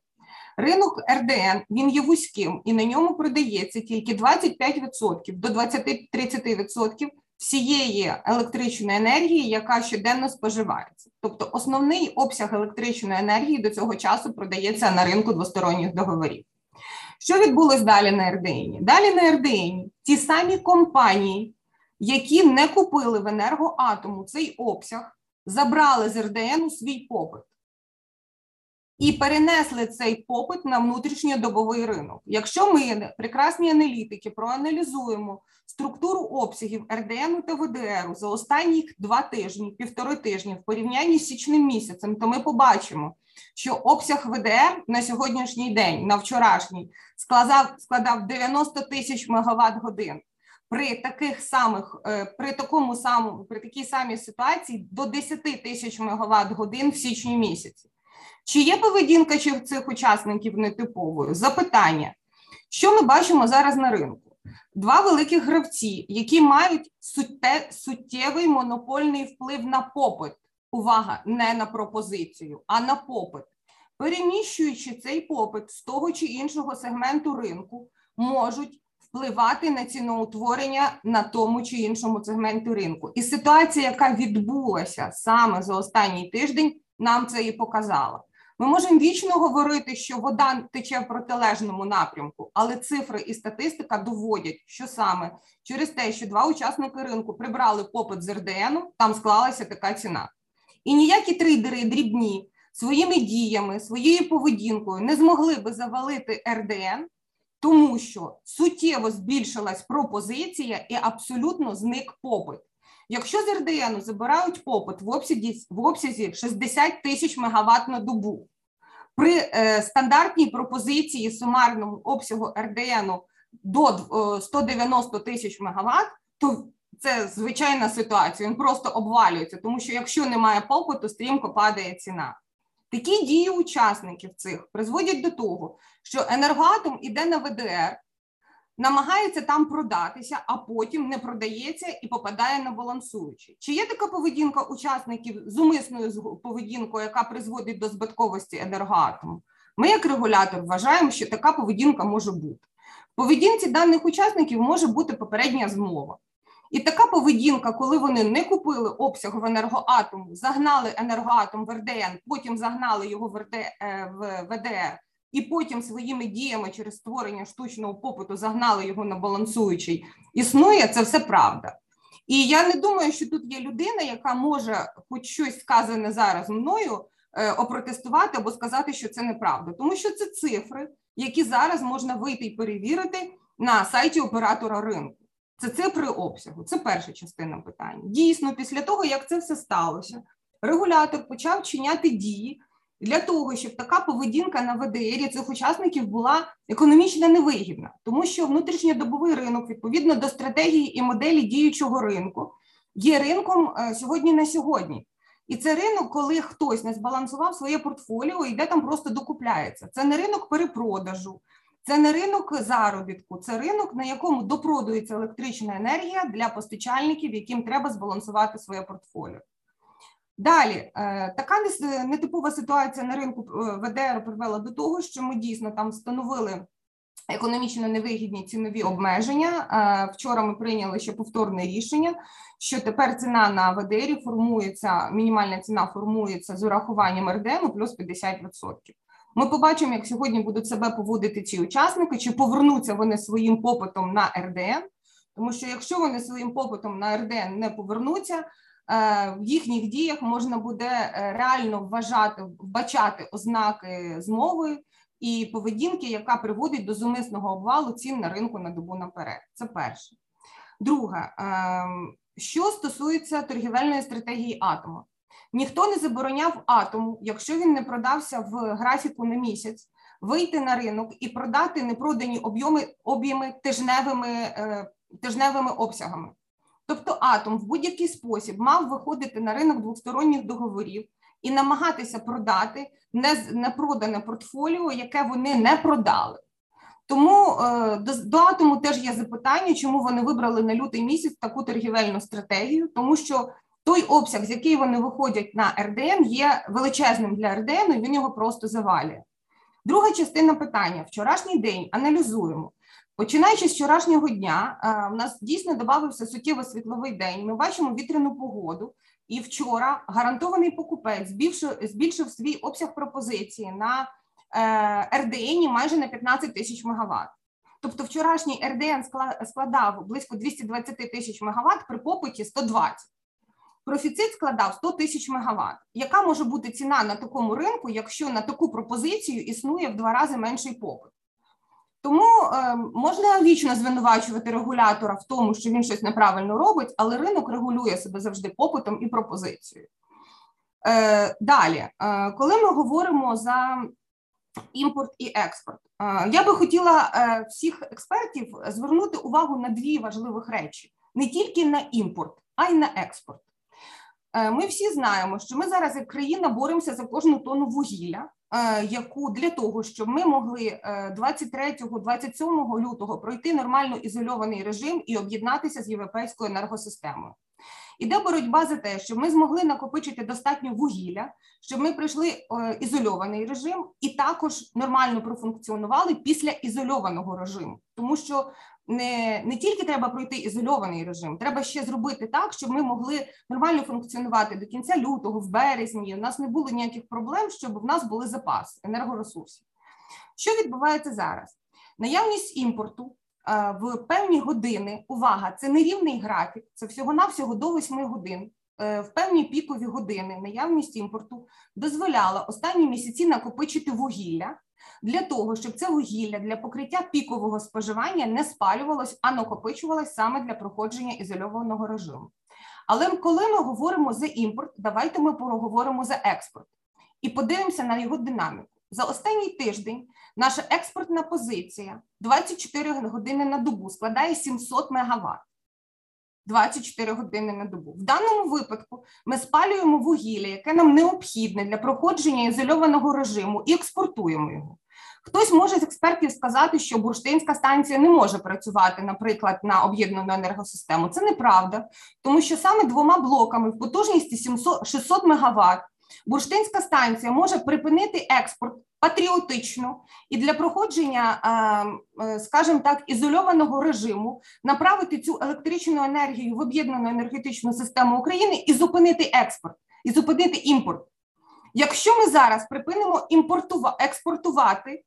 Ринок РДН він є вузьким і на ньому продається тільки 25% до 20-30% всієї електричної енергії, яка щоденно споживається. Тобто основний обсяг електричної енергії до цього часу продається на ринку двосторонніх договорів. Що відбулось далі на РДН? Далі на РДН ті самі компанії, які не купили в енергоатому цей обсяг, забрали з РДН свій попит і перенесли цей попит на внутрішньодобовий ринок. Якщо ми, прекрасні аналітики, проаналізуємо структуру обсягів РДН та ВДР за останні два тижні, півтори тижні в порівнянні з січним місяцем, то ми побачимо, що обсяг ВДР на сьогоднішній день, на вчорашній, складав складав 90 тисяч мегаватт годин. При таких самих е, при такому самому при такій самій ситуації до 10 тисяч мегаватт годин в січні місяці. Чи є поведінка чи цих учасників нетиповою? Запитання. Що ми бачимо зараз на ринку? Два великих гравці, які мають сутте, суттєвий монопольний вплив на попит. Увага, не на пропозицію, а на попит. Переміщуючи цей попит з того чи іншого сегменту ринку, можуть впливати на ціноутворення на тому чи іншому сегменті ринку. І ситуація, яка відбулася саме за останній тиждень, нам це і показала. Ми можемо вічно говорити, що вода тече в протилежному напрямку, але цифри і статистика доводять, що саме через те, що два учасники ринку прибрали попит з РДНу, там склалася така ціна. І ніякі трейдери дрібні своїми діями, своєю поведінкою не змогли би завалити РДН, тому що суттєво збільшилась пропозиція і абсолютно зник попит. Якщо з РДН забирають попит в обсязі в обсязі 60 тисяч мегаватт на добу, при е, стандартній пропозиції сумарному обсягу РДН до е, 190 тисяч мегаватт, то це звичайна ситуація. Він просто обвалюється, тому що якщо немає попиту, стрімко падає ціна. Такі дії учасників цих призводять до того, що енергоатом іде на ВДР, намагається там продатися, а потім не продається і попадає на балансуючий. Чи є така поведінка учасників з умисною поведінкою, яка призводить до збитковості енергоатому? Ми, як регулятор, вважаємо, що така поведінка може бути. В поведінці даних учасників може бути попередня змова. І така поведінка, коли вони не купили обсяг в енергоатому, загнали енергоатом в РДН, потім загнали його в, РД, е, в ВДР і потім своїми діями через створення штучного попиту загнали його на балансуючий, існує це все правда. І я не думаю, що тут є людина, яка може хоч щось сказане зараз мною е, опротестувати або сказати, що це неправда, тому що це цифри, які зараз можна вийти і перевірити на сайті оператора ринку. Це цифри обсягу. Це перша частина питання. Дійсно, після того як це все сталося, регулятор почав чиняти дії для того, щоб така поведінка на ВДРі цих учасників була економічно невигідна, тому що внутрішньодобовий ринок відповідно до стратегії і моделі діючого ринку є ринком е, сьогодні на сьогодні. І це ринок, коли хтось не збалансував своє портфоліо, і де там просто докупляється. Це не ринок перепродажу, це не ринок заробітку, це ринок, на якому допродується електрична енергія для постачальників, яким треба збалансувати своє портфоліо. Далі е, така нетипова ситуація на ринку е, ВДР привела до того, що ми дійсно там встановили економічно невигідні цінові обмеження. Е, вчора ми прийняли ще повторне рішення, що тепер ціна на ВДР формується, мінімальна ціна формується з урахуванням РДНу плюс 50%. Ми побачимо, як сьогодні будуть себе поводити ці учасники, чи повернуться вони своїм попитом на РДН. Тому що якщо вони своїм попитом на РДН не повернуться, е, в їхніх діях можна буде е, реально вважати, вбачати ознаки змови і поведінки, яка приводить до зумисного обвалу цін на ринку на добу наперед. Це перше. Друге, ем, що стосується торгівельної стратегії атому, ніхто не забороняв атому, якщо він не продався в графіку на місяць, вийти на ринок і продати непродані об'єми об'єми тижневими, е, тижневими обсягами. Тобто атом в будь-який спосіб мав виходити на ринок двосторонніх договорів і намагатися продати непродане портфоліо, яке вони не продали. Тому е, до, до атому теж є запитання, чому вони вибрали на лютий місяць таку торгівельну стратегію, тому що той обсяг, з який вони виходять на РДН, є величезним для РДН, і він його просто завалює. Друга частина питання: вчорашній день аналізуємо. Починаючи з вчорашнього дня, у нас дійсно додався суттєво світловий день. Ми бачимо вітряну погоду, і вчора гарантований покупець збільшив, збільшив свій обсяг пропозиції на е, РДН майже на 15 тисяч мегаватт. Тобто вчорашній РДН складав близько 220 тисяч мегаватт при попиті 120. Профіцит складав 100 тисяч мегаватт. Яка може бути ціна на такому ринку, якщо на таку пропозицію існує в два рази менший попит? Тому е, можна вічно звинувачувати регулятора в тому, що він щось неправильно робить, але ринок регулює себе завжди попитом і пропозицією. Е, Далі, е, коли ми говоримо за імпорт і експорт, я би хотіла всіх експертів звернути увагу на дві важливих речі: не тільки на імпорт, а й на експорт. Ми всі знаємо, що ми зараз як країна боремося за кожну тонну вугілля. Е, яку для того, щоб ми могли 23-27 е, лютого пройти нормально ізольований режим і об'єднатися з європейською енергосистемою. Іде боротьба за те, щоб ми змогли накопичити достатньо вугілля, щоб ми пройшли е, ізольований режим і також нормально профункціонували після ізольованого режиму, тому що не не тільки треба пройти ізольований режим, треба ще зробити так, щоб ми могли нормально функціонувати до кінця лютого, в березні. У нас не було ніяких проблем, щоб в нас були запаси енергоресурсів. Що відбувається зараз? Наявність імпорту в певні години. Увага, це нерівний графік, це всього-навсього до 8 годин. Е, в певні пікові години наявність імпорту дозволяла останні місяці накопичити вугілля для того, щоб це вугілля для покриття пікового споживання не спалювалось, а накопичувалось саме для проходження ізольованого режиму. Але коли ми говоримо за імпорт, давайте ми поговоримо за експорт і подивимося на його динаміку. За останній тиждень наша експортна позиція 24 години на добу складає 700 МВт. 24 години на добу. В даному випадку ми спалюємо вугілля, яке нам необхідне для проходження ізольованого режиму, і експортуємо його. Хтось може з експертів сказати, що бурштинська станція не може працювати, наприклад, на об'єднану енергосистему. Це неправда, тому що саме двома блоками в потужності 700, 600 МВт бурштинська станція може припинити експорт патріотично і для проходження, е, скажімо так, ізольованого режиму направити цю електричну енергію в об'єднану енергетичну систему України і зупинити експорт, і зупинити імпорт. Якщо ми зараз припинимо експортувати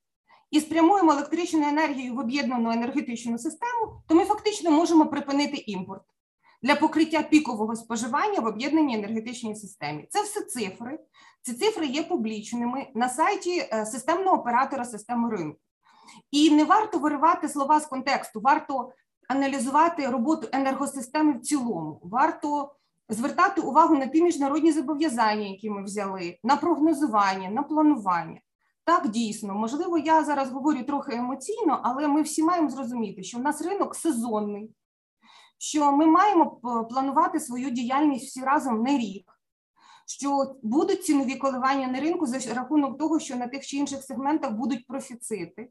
і спрямуємо електричну енергію в об'єднану енергетичну систему, то ми фактично можемо припинити імпорт для покриття пікового споживання в об'єднаній енергетичній системі. Це все цифри. Ці цифри є публічними на сайті е, системного оператора системи ринку. І не варто виривати слова з контексту, варто аналізувати роботу енергосистеми в цілому, варто звертати увагу на ті міжнародні зобов'язання, які ми взяли, на прогнозування, на планування. Так, дійсно, можливо, я зараз говорю трохи емоційно, але ми всі маємо зрозуміти, що в нас ринок сезонний, що ми маємо планувати свою діяльність всі разом не рік, що будуть цінові коливання на ринку за рахунок того, що на тих чи інших сегментах будуть профіцити.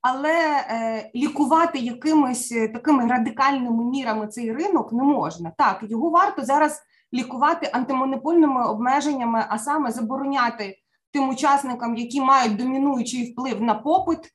Але е, лікувати якимись е, такими радикальними мірами цей ринок не можна. Так, його варто зараз лікувати антимонопольними обмеженнями, а саме забороняти тим учасникам, які мають домінуючий вплив на попит, е,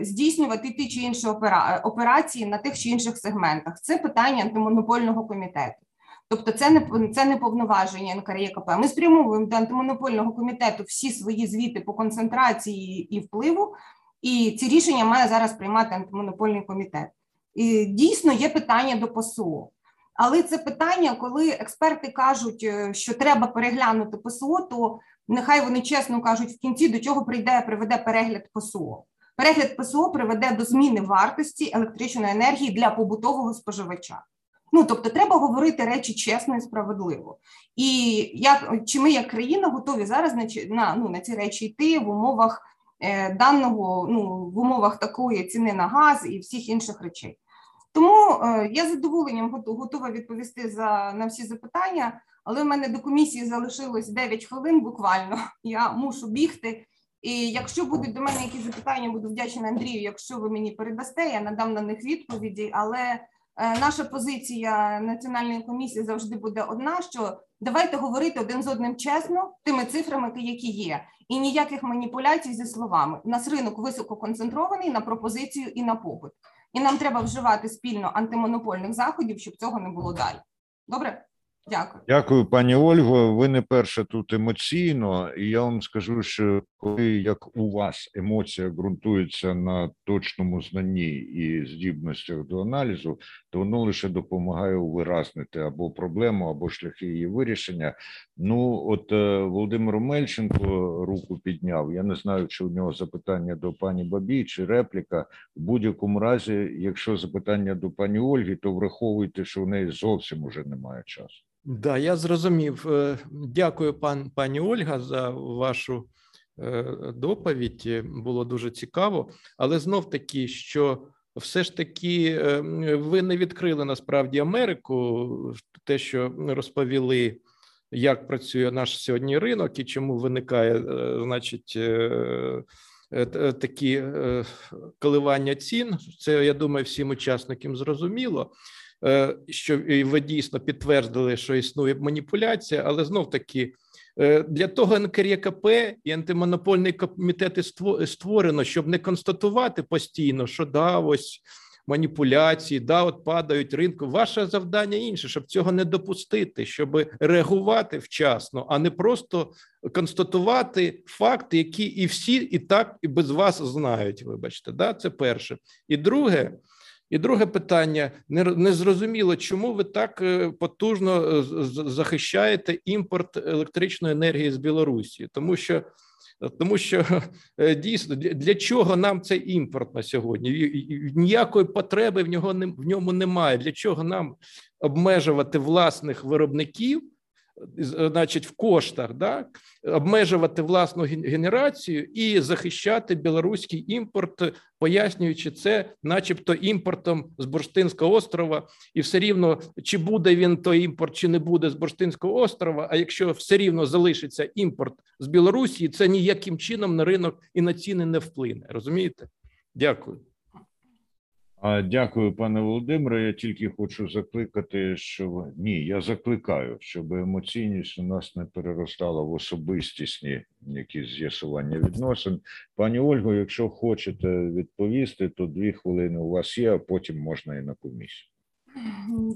здійснювати ті чи інші опера, операції на тих чи інших сегментах. Це питання антимонопольного комітету. Тобто, це не це не повноваження НКРЄКП. Ми спрямовуємо до антимонопольного комітету всі свої звіти по концентрації і впливу, і ці рішення має зараз приймати антимонопольний комітет. І Дійсно, є питання до ПСО. Але це питання, коли експерти кажуть, е, що треба переглянути ПСО, то нехай вони чесно кажуть в кінці, до чого прийде, приведе перегляд ПСО. Перегляд ПСО приведе до зміни вартості електричної енергії для побутового споживача. Ну тобто, треба говорити речі чесно і справедливо. І як чи ми, як країна, готові зараз на ну, на ці речі йти в умовах е, даного, ну в умовах такої ціни на газ і всіх інших речей. Тому е, я задоволенням готова відповісти за на всі запитання, але в мене до комісії залишилось 9 хвилин. Буквально (laughs) я мушу бігти. І якщо будуть до мене якісь запитання, буду вдячна Андрію. Якщо ви мені передасте, я надам на них відповіді. Але е, наша позиція національної комісії завжди буде одна: що давайте говорити один з одним чесно, тими цифрами, які є, і ніяких маніпуляцій зі словами. У нас ринок високо концентрований на пропозицію і на попит і нам треба вживати спільно антимонопольних заходів, щоб цього не було далі. Добре. Дякую, дякую, пані Ольго. Ви не перша тут емоційно, і я вам скажу, що коли як у вас емоція ґрунтується на точному знанні і здібностях до аналізу, то воно лише допомагає увиразнити або проблему, або шляхи її вирішення. Ну, от е, Володимир Мельченко руку підняв. Я не знаю, чи у нього запитання до пані Бабі чи репліка. В будь-якому разі, якщо запитання до пані Ольги, то враховуйте, що в неї зовсім уже немає часу. Да, я зрозумів. Е, дякую, пан пані Ольга, за вашу е, доповідь. Було дуже цікаво, але знов таки, що все ж таки ви не відкрили насправді Америку, те, що розповіли, як працює наш сьогодні ринок і чому виникає, значить. Такі коливання цін, це я думаю, всім учасникам зрозуміло. Е, що ви дійсно підтвердили, що існує маніпуляція, але знов таки е, для того НКРЄКП і антимонопольний комітет створено, щоб не констатувати постійно, що да, ось маніпуляції, да, от падають ринку. Ваше завдання інше, щоб цього не допустити, щоб реагувати вчасно, а не просто констатувати факти, які і всі і так і без вас знають. Вибачте, да, це перше. І друге. І друге питання: не зрозуміло, чому ви так е, потужно е, захищаєте імпорт електричної енергії з Білорусі, тому що тому що (laughs) е, дійсно для чого нам цей імпорт на сьогодні? Ніякої потреби в нього в ньому немає. Для чого нам обмежувати власних виробників? Значить, в коштах, да, обмежувати власну генерацію і захищати білоруський імпорт, пояснюючи це, начебто, імпортом з Бурштинського острова, і все рівно чи буде він той імпорт, чи не буде з Бурштинського острова. А якщо все рівно залишиться імпорт з Білорусі, це ніяким чином на ринок і на ціни не вплине. Розумієте? Дякую. Дякую, пане Володимире. Я тільки хочу закликати, що ні, я закликаю, щоб емоційність у нас не переростала в особистісні якісь з'ясування відносин. Пані Ольго, якщо хочете відповісти, то дві хвилини у вас є, а потім можна і на комісію.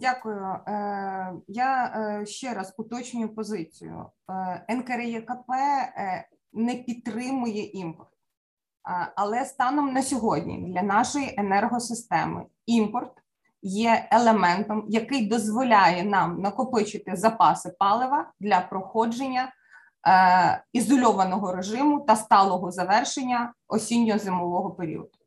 Дякую. Е, я е, ще раз уточнюю позицію. Е, НКРЄКП не підтримує імпорт. Але станом на сьогодні для нашої енергосистеми імпорт є елементом, який дозволяє нам накопичити запаси палива для проходження е, ізольованого режиму та сталого завершення осінньо-зимового періоду.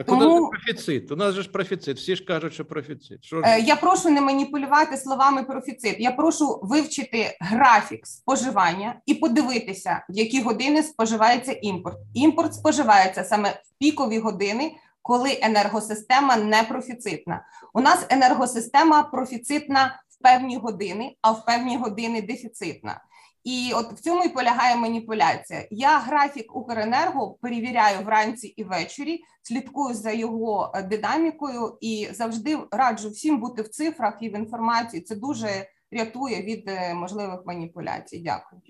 Так Тому... у нас же профіцит. У нас же ж профіцит. Всі ж кажуть, що профіцит. Що ж? Я прошу не маніпулювати словами профіцит. Я прошу вивчити графік споживання і подивитися, в які години споживається імпорт. Імпорт споживається саме в пікові години, коли енергосистема не профіцитна. У нас енергосистема профіцитна в певні години, а в певні години дефіцитна. І от в цьому і полягає маніпуляція. Я графік Укренерго перевіряю вранці і ввечері, слідкую за його е, динамікою і завжди раджу всім бути в цифрах і в інформації. Це дуже рятує від е, можливих маніпуляцій. Дякую.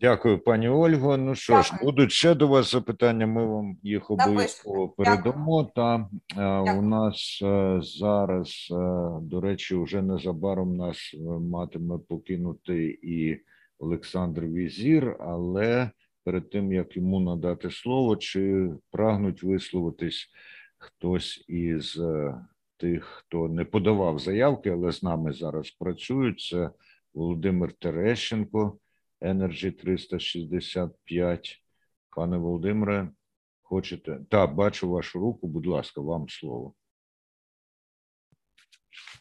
Дякую, пані Ольго. Ну що ж, будуть ще до вас запитання. Ми вам їх обов'язково передамо. Та у нас е, зараз, е, до речі, вже незабаром нас е, матиме покинути і Олександр Візір, але перед тим як йому надати слово, чи прагнуть висловитись хтось із тих, хто не подавав заявки, але з нами зараз працюють. Це Володимир Терещенко. Energy 365. Пане Володимире, хочете? Так, бачу вашу руку, будь ласка, вам слово.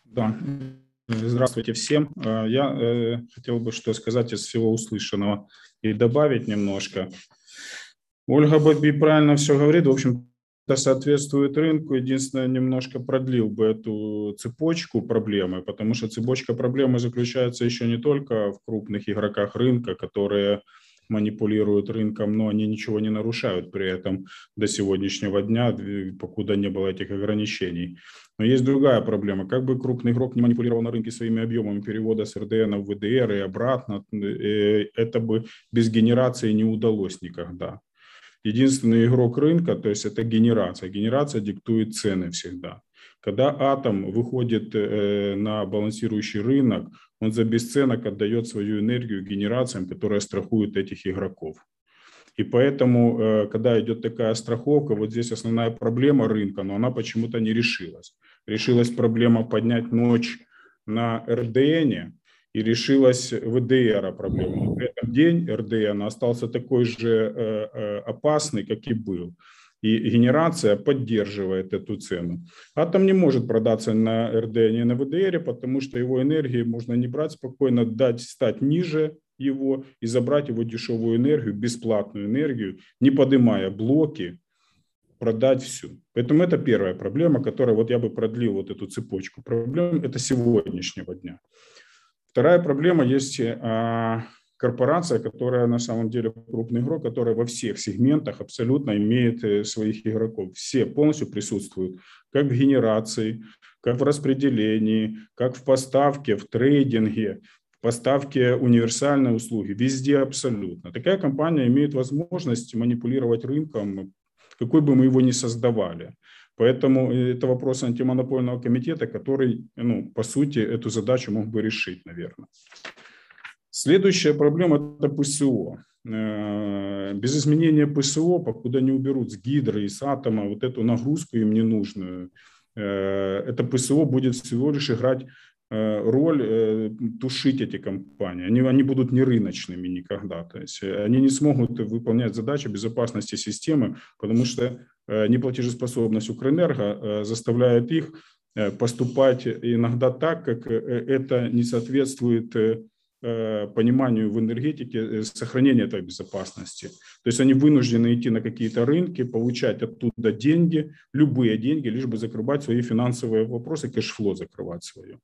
Да. Здравствуйте всем. Я э, хотел бы что сказать из всего услышанного и добавить немножко. Ольга Баби правильно все говорит. В общем, это соответствует рынку. Единственное, немножко продлил бы эту цепочку проблемы, потому что цепочка проблемы заключается еще не только в крупных игроках рынка, которые манипулируют рынком, но они ничего не нарушают при этом до сегодняшнего дня, покуда не было этих ограничений. Но есть другая проблема. Как бы крупный игрок не манипулировал на рынке своими объемами перевода с РДН в ВДР и обратно, э, это бы без генерации не удалось никогда единственный игрок рынка, то есть это генерация. Генерация диктует цены всегда. Когда атом выходит э, на балансирующий рынок, он за бесценок отдает свою энергию генерациям, которые страхуют этих игроков. И поэтому, э, когда идет такая страховка, вот здесь основная проблема рынка, но она почему-то не решилась. Решилась проблема поднять ночь на РДН, и решилась ВДР проблема. В этом день РДН остался такой же э, э, опасный, как и был. И генерация поддерживает эту цену. Атом не может продаться на РДН и на ВДР, потому что его энергии можно не брать спокойно, дать стать ниже его и забрать его дешевую энергию, бесплатную энергию, не поднимая блоки, продать всю. Поэтому это первая проблема, которая вот я бы продлил вот эту цепочку проблем, это сегодняшнего дня. Вторая проблема есть а, корпорация, которая на самом деле крупный игрок, которая во всех сегментах абсолютно имеет э, своих игроков. Все полностью присутствуют, как в генерации, как в распределении, как в поставке, в трейдинге, в поставке универсальной услуги, везде абсолютно. Такая компания имеет возможность манипулировать рынком, какой бы мы его ни создавали. Поэтому это вопрос антимонопольного комитета, который, ну, по сути, эту задачу мог бы решить, наверное. Следующая проблема – это ПСО. Э, без изменения ПСО, покуда не уберут с гидро и с атома вот эту нагрузку им ненужную, э, это ПСО будет всего лишь играть роль тушить эти компании. Они, они будут не рыночными никогда. То есть они не смогут выполнять задачи безопасности системы, потому что Э, неплатежеспособность Укрэнерго э, заставляет их э, поступать иногда так, как это не соответствует пониманию в энергетике сохранения этой безопасности. То есть они вынуждены идти на какие-то рынки, получать оттуда деньги, любые деньги, лишь бы закрывать свои финансовые вопросы, кэшфло закрывать свое.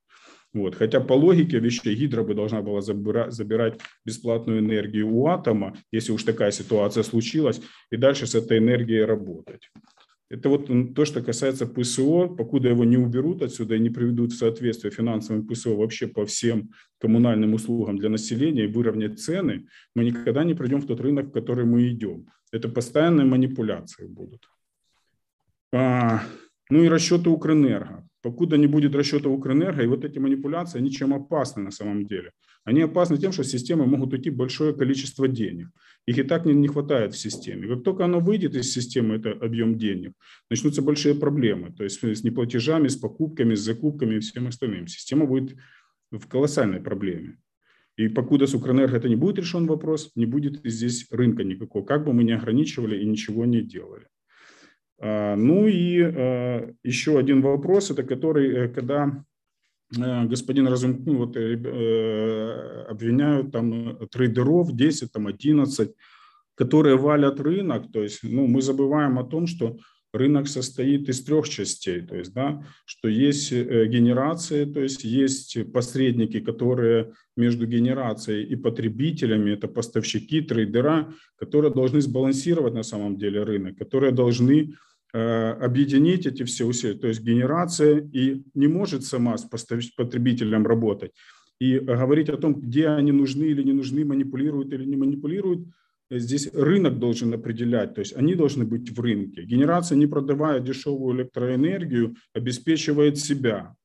Вот. Хотя по логике вещей Гидро бы должна была забирать, забирать бесплатную энергию у атома, если уж такая ситуация случилась, и дальше с этой энергией работать. Это вот то, что касается ПСО, покуда его не уберут отсюда и не приведут в соответствие финансовым ПСО вообще по всем коммунальным услугам для населения и выровнять цены, мы никогда не придем в тот рынок, в который мы идем. Это постоянные манипуляции будут. А, ну и расчеты Укрэнерго покуда не будет расчета Укрэнерго, и вот эти манипуляции, они чем опасны на самом деле? Они опасны тем, что системы могут уйти большое количество денег. Их и так не, не хватает в системе. Как только оно выйдет из системы, это объем денег, начнутся большие проблемы. То есть с неплатежами, с покупками, с закупками и всем остальным. Система будет в колоссальной проблеме. И покуда с Укрэнерго это не будет решен вопрос, не будет здесь рынка никакого, как бы мы ни ограничивали и ничего не делали. А, ну и а, еще один вопрос, это который, э, когда э, господин Разум, ну, вот, э, обвиняют там трейдеров 10, там 11, которые валят рынок, то есть ну, мы забываем о том, что рынок состоит из трех частей, то есть, да, что есть генерации, то есть есть посредники, которые между генерацией и потребителями, это поставщики, трейдера, которые должны сбалансировать на самом деле рынок, которые должны Э, объединить эти все усилия, то есть генерация и не может сама с потребителем работать. и говорить о том, где они нужны или не нужны, манипулируют или не манипулируют, здесь рынок должен определять, то есть они должны быть в рынке. Генерация, не продавая дешевую электроэнергию, обеспечивает себя.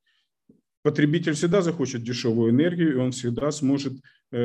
Потребитель всегда захочет дешевую энергию, и он всегда сможет э,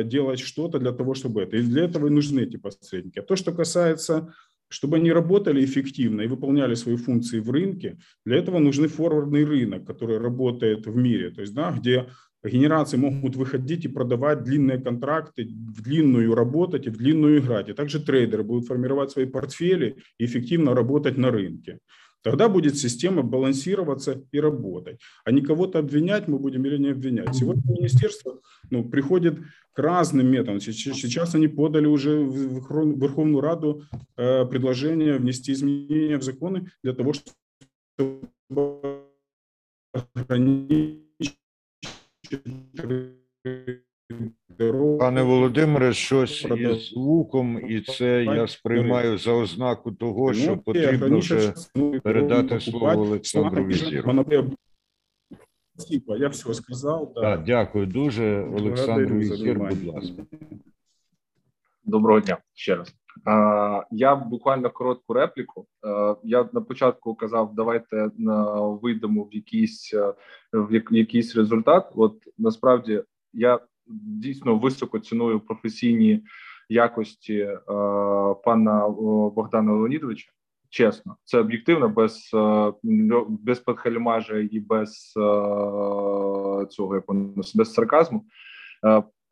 э, делать что-то для того, чтобы это. И для этого и нужны эти посредники. А то, что касается чтобы они работали эффективно и выполняли свои функции в рынке, для этого нужны форвардный рынок, который работает в мире, то есть, да, где генерации могут выходить и продавать длинные контракты, в длинную работать и в длинную играть. И также трейдеры будут формировать свои портфели и эффективно работать на рынке. Тогда будет система балансироваться и работать. А не кого-то обвинять мы будем или не обвинять. Сегодня министерство ну, приходит к разным методам. Сейчас они подали уже в Верховную Раду э, предложение внести изменения в законы для того, чтобы ограничить Пане Володимире, щось із звуком, і це я сприймаю за ознаку того, що ну, потрібно вже передати слово Олександру Візіру. Я все сказав. Так, дякую дуже. Олександру Візір, будь ласка. Доброго дня ще раз. Я буквально коротку репліку. Я на початку казав, давайте вийдемо в якийсь в якийсь результат. От насправді я дійсно високо ціную професійні якості пана Богдана Леонідовича. Чесно, це об'єктивно, без без подхалімажа і без цього без сарказму.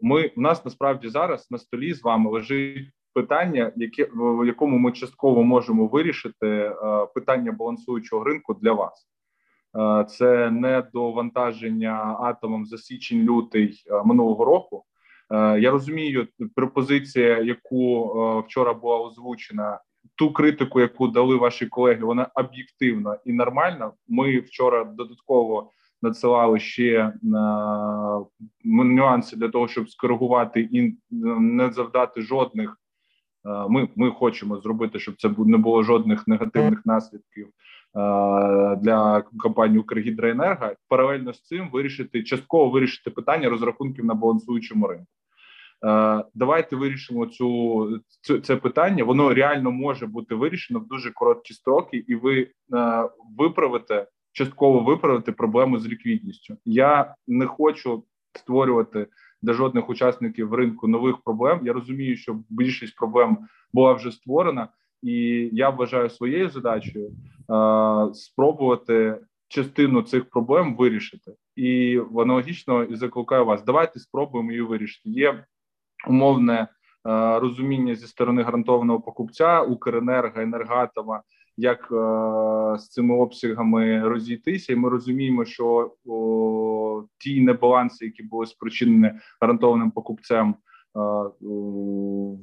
Ми у нас насправді зараз на столі з вами лежить питання, яке в якому ми частково можемо вирішити е, питання балансуючого ринку для вас. Е, це не довантаження атомом за січень лютий е, минулого року. Я розумію пропозиція, яку вчора була озвучена. Ту критику, яку дали ваші колеги, вона об'єктивна і нормальна. Ми вчора додатково надсилали ще нюанси для того, щоб скоригувати і не завдати жодних ми ми хочемо зробити, щоб це не було жодних негативних наслідків е, для компанії «Укргідроенерго». Паралельно з цим вирішити частково вирішити питання розрахунків на балансуючому ринку. Е, давайте вирішимо цю це питання. Воно реально може бути вирішено в дуже короткі строки, і ви виправите частково виправити проблему з ліквідністю. Я не хочу створювати для жодних учасників ринку нових проблем. Я розумію, що більшість проблем була вже створена, і я вважаю своєю задачею е, спробувати частину цих проблем вирішити. І аналогічно і закликаю вас. Давайте спробуємо її вирішити. Є умовне е, розуміння зі сторони гарантованого покупця Укренерго, Енергатома як е, з цими обсягами розійтися, і ми розуміємо, що о, ті небаланси, які були спричинені гарантованим покупцем е,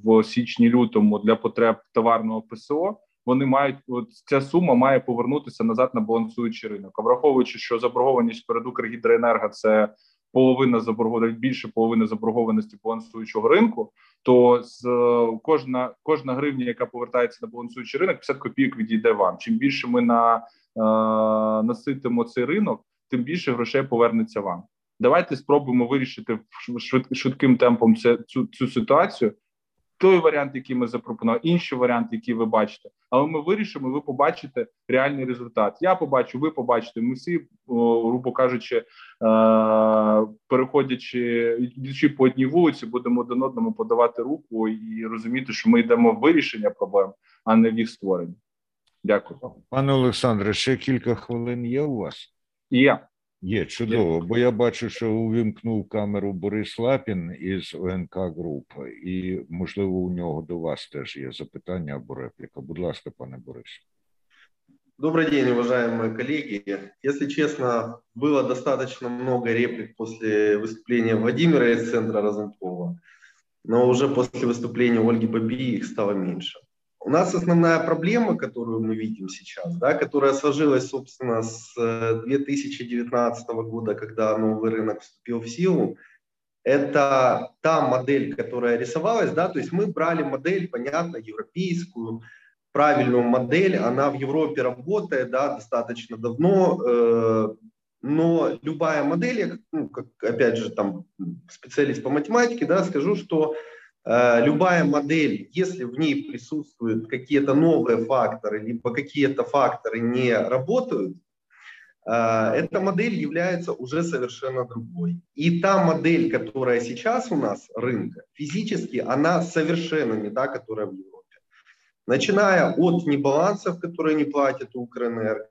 в січні лютому для потреб товарного ПСО. Вони мають от ця сума має повернутися назад на балансуючий ринок. А враховуючи, що заборгованість перед Укргідроенерго – це половина заборгованості, більше половини заборгованості балансуючого ринку, то з кожна кожна гривня, яка повертається на балансуючий ринок, 50 копійок відійде вам. Чим більше ми на е, наситимо цей ринок, тим більше грошей повернеться вам. Давайте спробуємо вирішити швидким темпом цю, цю ситуацію той варіант, який ми запропонували, інший варіант, який ви бачите. Але ми вирішимо, ви побачите реальний результат. Я побачу, ви побачите. Ми всі, грубо кажучи, е, переходячи йдучи по одній вулиці, будемо один одному подавати руку і розуміти, що ми йдемо в вирішення проблем, а не в їх створення. Дякую, пане Олександре. Ще кілька хвилин є у вас? Є. Є чудово, бо я бачу, що увімкнув камеру Борис Лапін із ОНК Груп, і можливо у нього до вас теж є запитання або репліка. Будь ласка, пане Борис. Добрый день, уважаемые коллеги. Если честно, было достаточно много реплик после выступления Владимира из центра Разумкова, но уже после выступления Ольги Баби их стало меньше. У нас основная проблема, которую мы видим сейчас, да, которая сложилась, собственно, с 2019 э, года, когда новый рынок вступил в силу, это та модель, которая рисовалась, да, то есть мы брали модель, понятно, европейскую, правильную модель, она в Европе работает, да, достаточно давно, э, но любая модель, ну, как, опять же, там специалист по математике, да, скажу, что любая модель, если в ней присутствуют какие-то новые факторы, либо какие-то факторы не работают, э, эта модель является уже совершенно другой. И та модель, которая сейчас у нас рынка, физически она совершенно не та, которая в Европе. Начиная от небалансов, которые не платят Укрэнерго,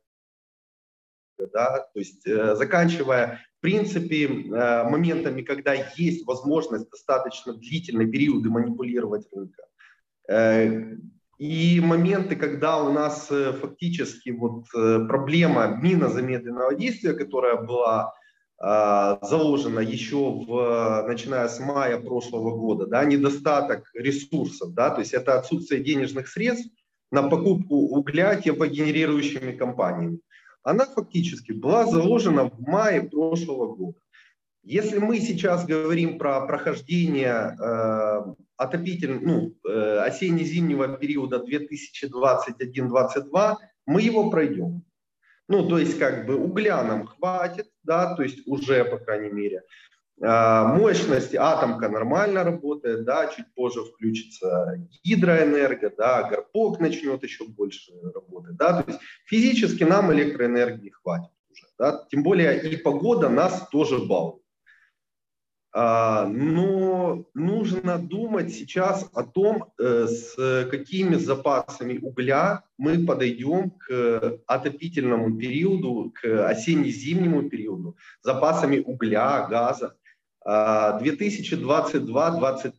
да, то есть э, заканчивая в принципе э, моментами, когда есть возможность достаточно длительные периоды манипулировать рынком. Э, и моменты, когда у нас фактически вот проблема мина замедленного действия, которая была заложена еще в, начиная с мая прошлого года, да, недостаток ресурсов, да, то есть это отсутствие денежных средств на покупку угля теплогенерирующими компаниями она фактически была заложена в мае прошлого года. Если мы сейчас говорим про прохождение э, отопитель, ну, э, осенне-зимнего периода 2021-2022, мы его пройдем. Ну, то есть как бы угля нам хватит, да, то есть уже, по крайней мере. А, мощности атомка нормально работает, да, чуть позже включится гидроэнерго, да, горпок начнет еще больше работать, да, то есть физически нам электроэнергии хватит уже, да, тем более и погода нас тоже балует. А, но нужно думать сейчас о том, э, с какими запасами угля мы подойдем к отопительному периоду, к осенне-зимнему периоду, запасами угля, газа. 2022-2023.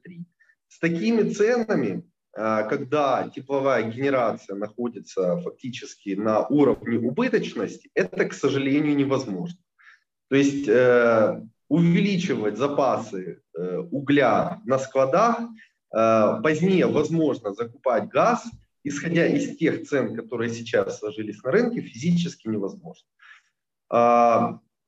С такими ценами, а, когда тепловая генерация находится фактически на уровне убыточности, это, к сожалению, невозможно. То есть э, увеличивать запасы э, угля на складах, э, позднее возможно закупать газ, исходя из тех цен, которые сейчас сложились на рынке, физически невозможно.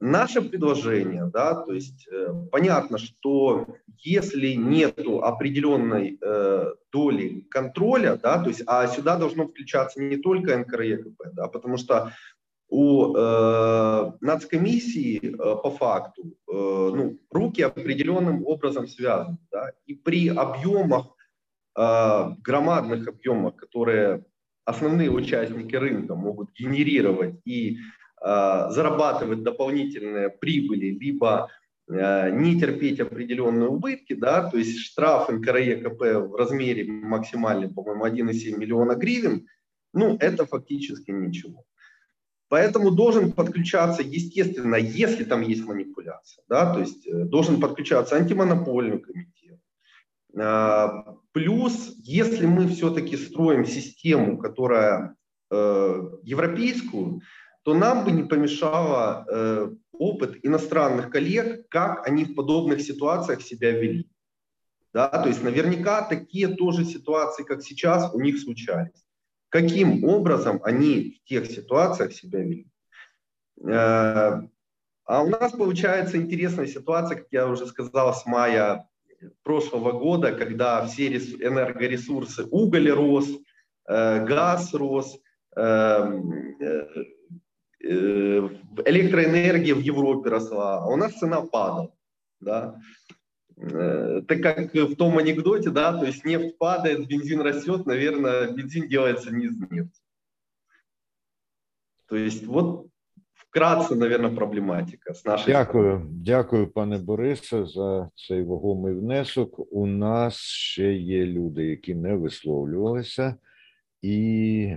Наше предложение, да, то есть э, понятно, что если нет определенной э, доли контроля, да, то есть, а сюда должно включаться не только НКРЕКП, да, потому что у э, нацкомиссии э, по факту э, ну, руки определенным образом связаны. Да, и при объемах, э, громадных объемах, которые основные участники рынка могут генерировать и Э, зарабатывать дополнительные прибыли, либо э, не терпеть определенные убытки, да, то есть штраф НКРЕКП в размере максимальный, по-моему, 1,7 миллиона гривен, ну, это фактически ничего. Поэтому должен подключаться, естественно, если там есть манипуляция, да, то есть э, должен подключаться антимонопольный комитет. Плюс, если мы все-таки строим систему, которая европейскую, то нам бы не помешало э, опыт иностранных коллег, как они в подобных ситуациях себя вели. Да, то есть наверняка такие тоже ситуации, как сейчас, у них случались. Каким образом они в тех ситуациях себя вели? Э, а у нас получается интересная ситуация, как я уже сказал, с мая прошлого года, когда все энергоресурсы, уголь рос, э, газ рос, эм, э, электроэнергия в Европе росла, а у нас цена падала. Да? Э, так как в том анекдоте, да, то есть нефть падает, бензин растет, наверное, бензин делается не из нефти. То есть вот вкратце, наверное, проблематика з нашої Дякую, дякую, пане Борисе, за цей вагомий внесок. У нас ще є люди, які не висловлювалися. і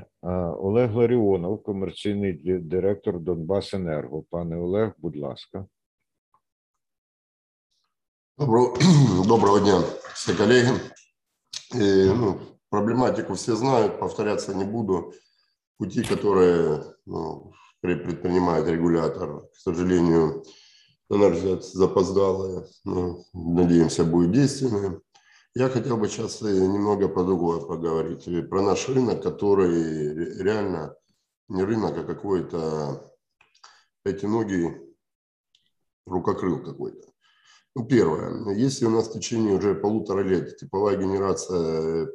Олег Ларіонов, комерційний директор Донбасенерго. Пане Олег, будь ласка. Доброго, (clears throat) доброго дня, все коллеги. И, ну, проблематику все знают, повторяться не буду. Пути, которые ну, предпринимает регулятор, к сожалению, на наш взгляд, запоздалые, но, надеемся, будут действенные. Я хотел бы сейчас немного про другое поговорить, про наш рынок, который реально не рынок, а какой-то пятиногий рукокрыл какой-то. Ну, первое, если у нас в течение уже полутора лет типовая генерация э,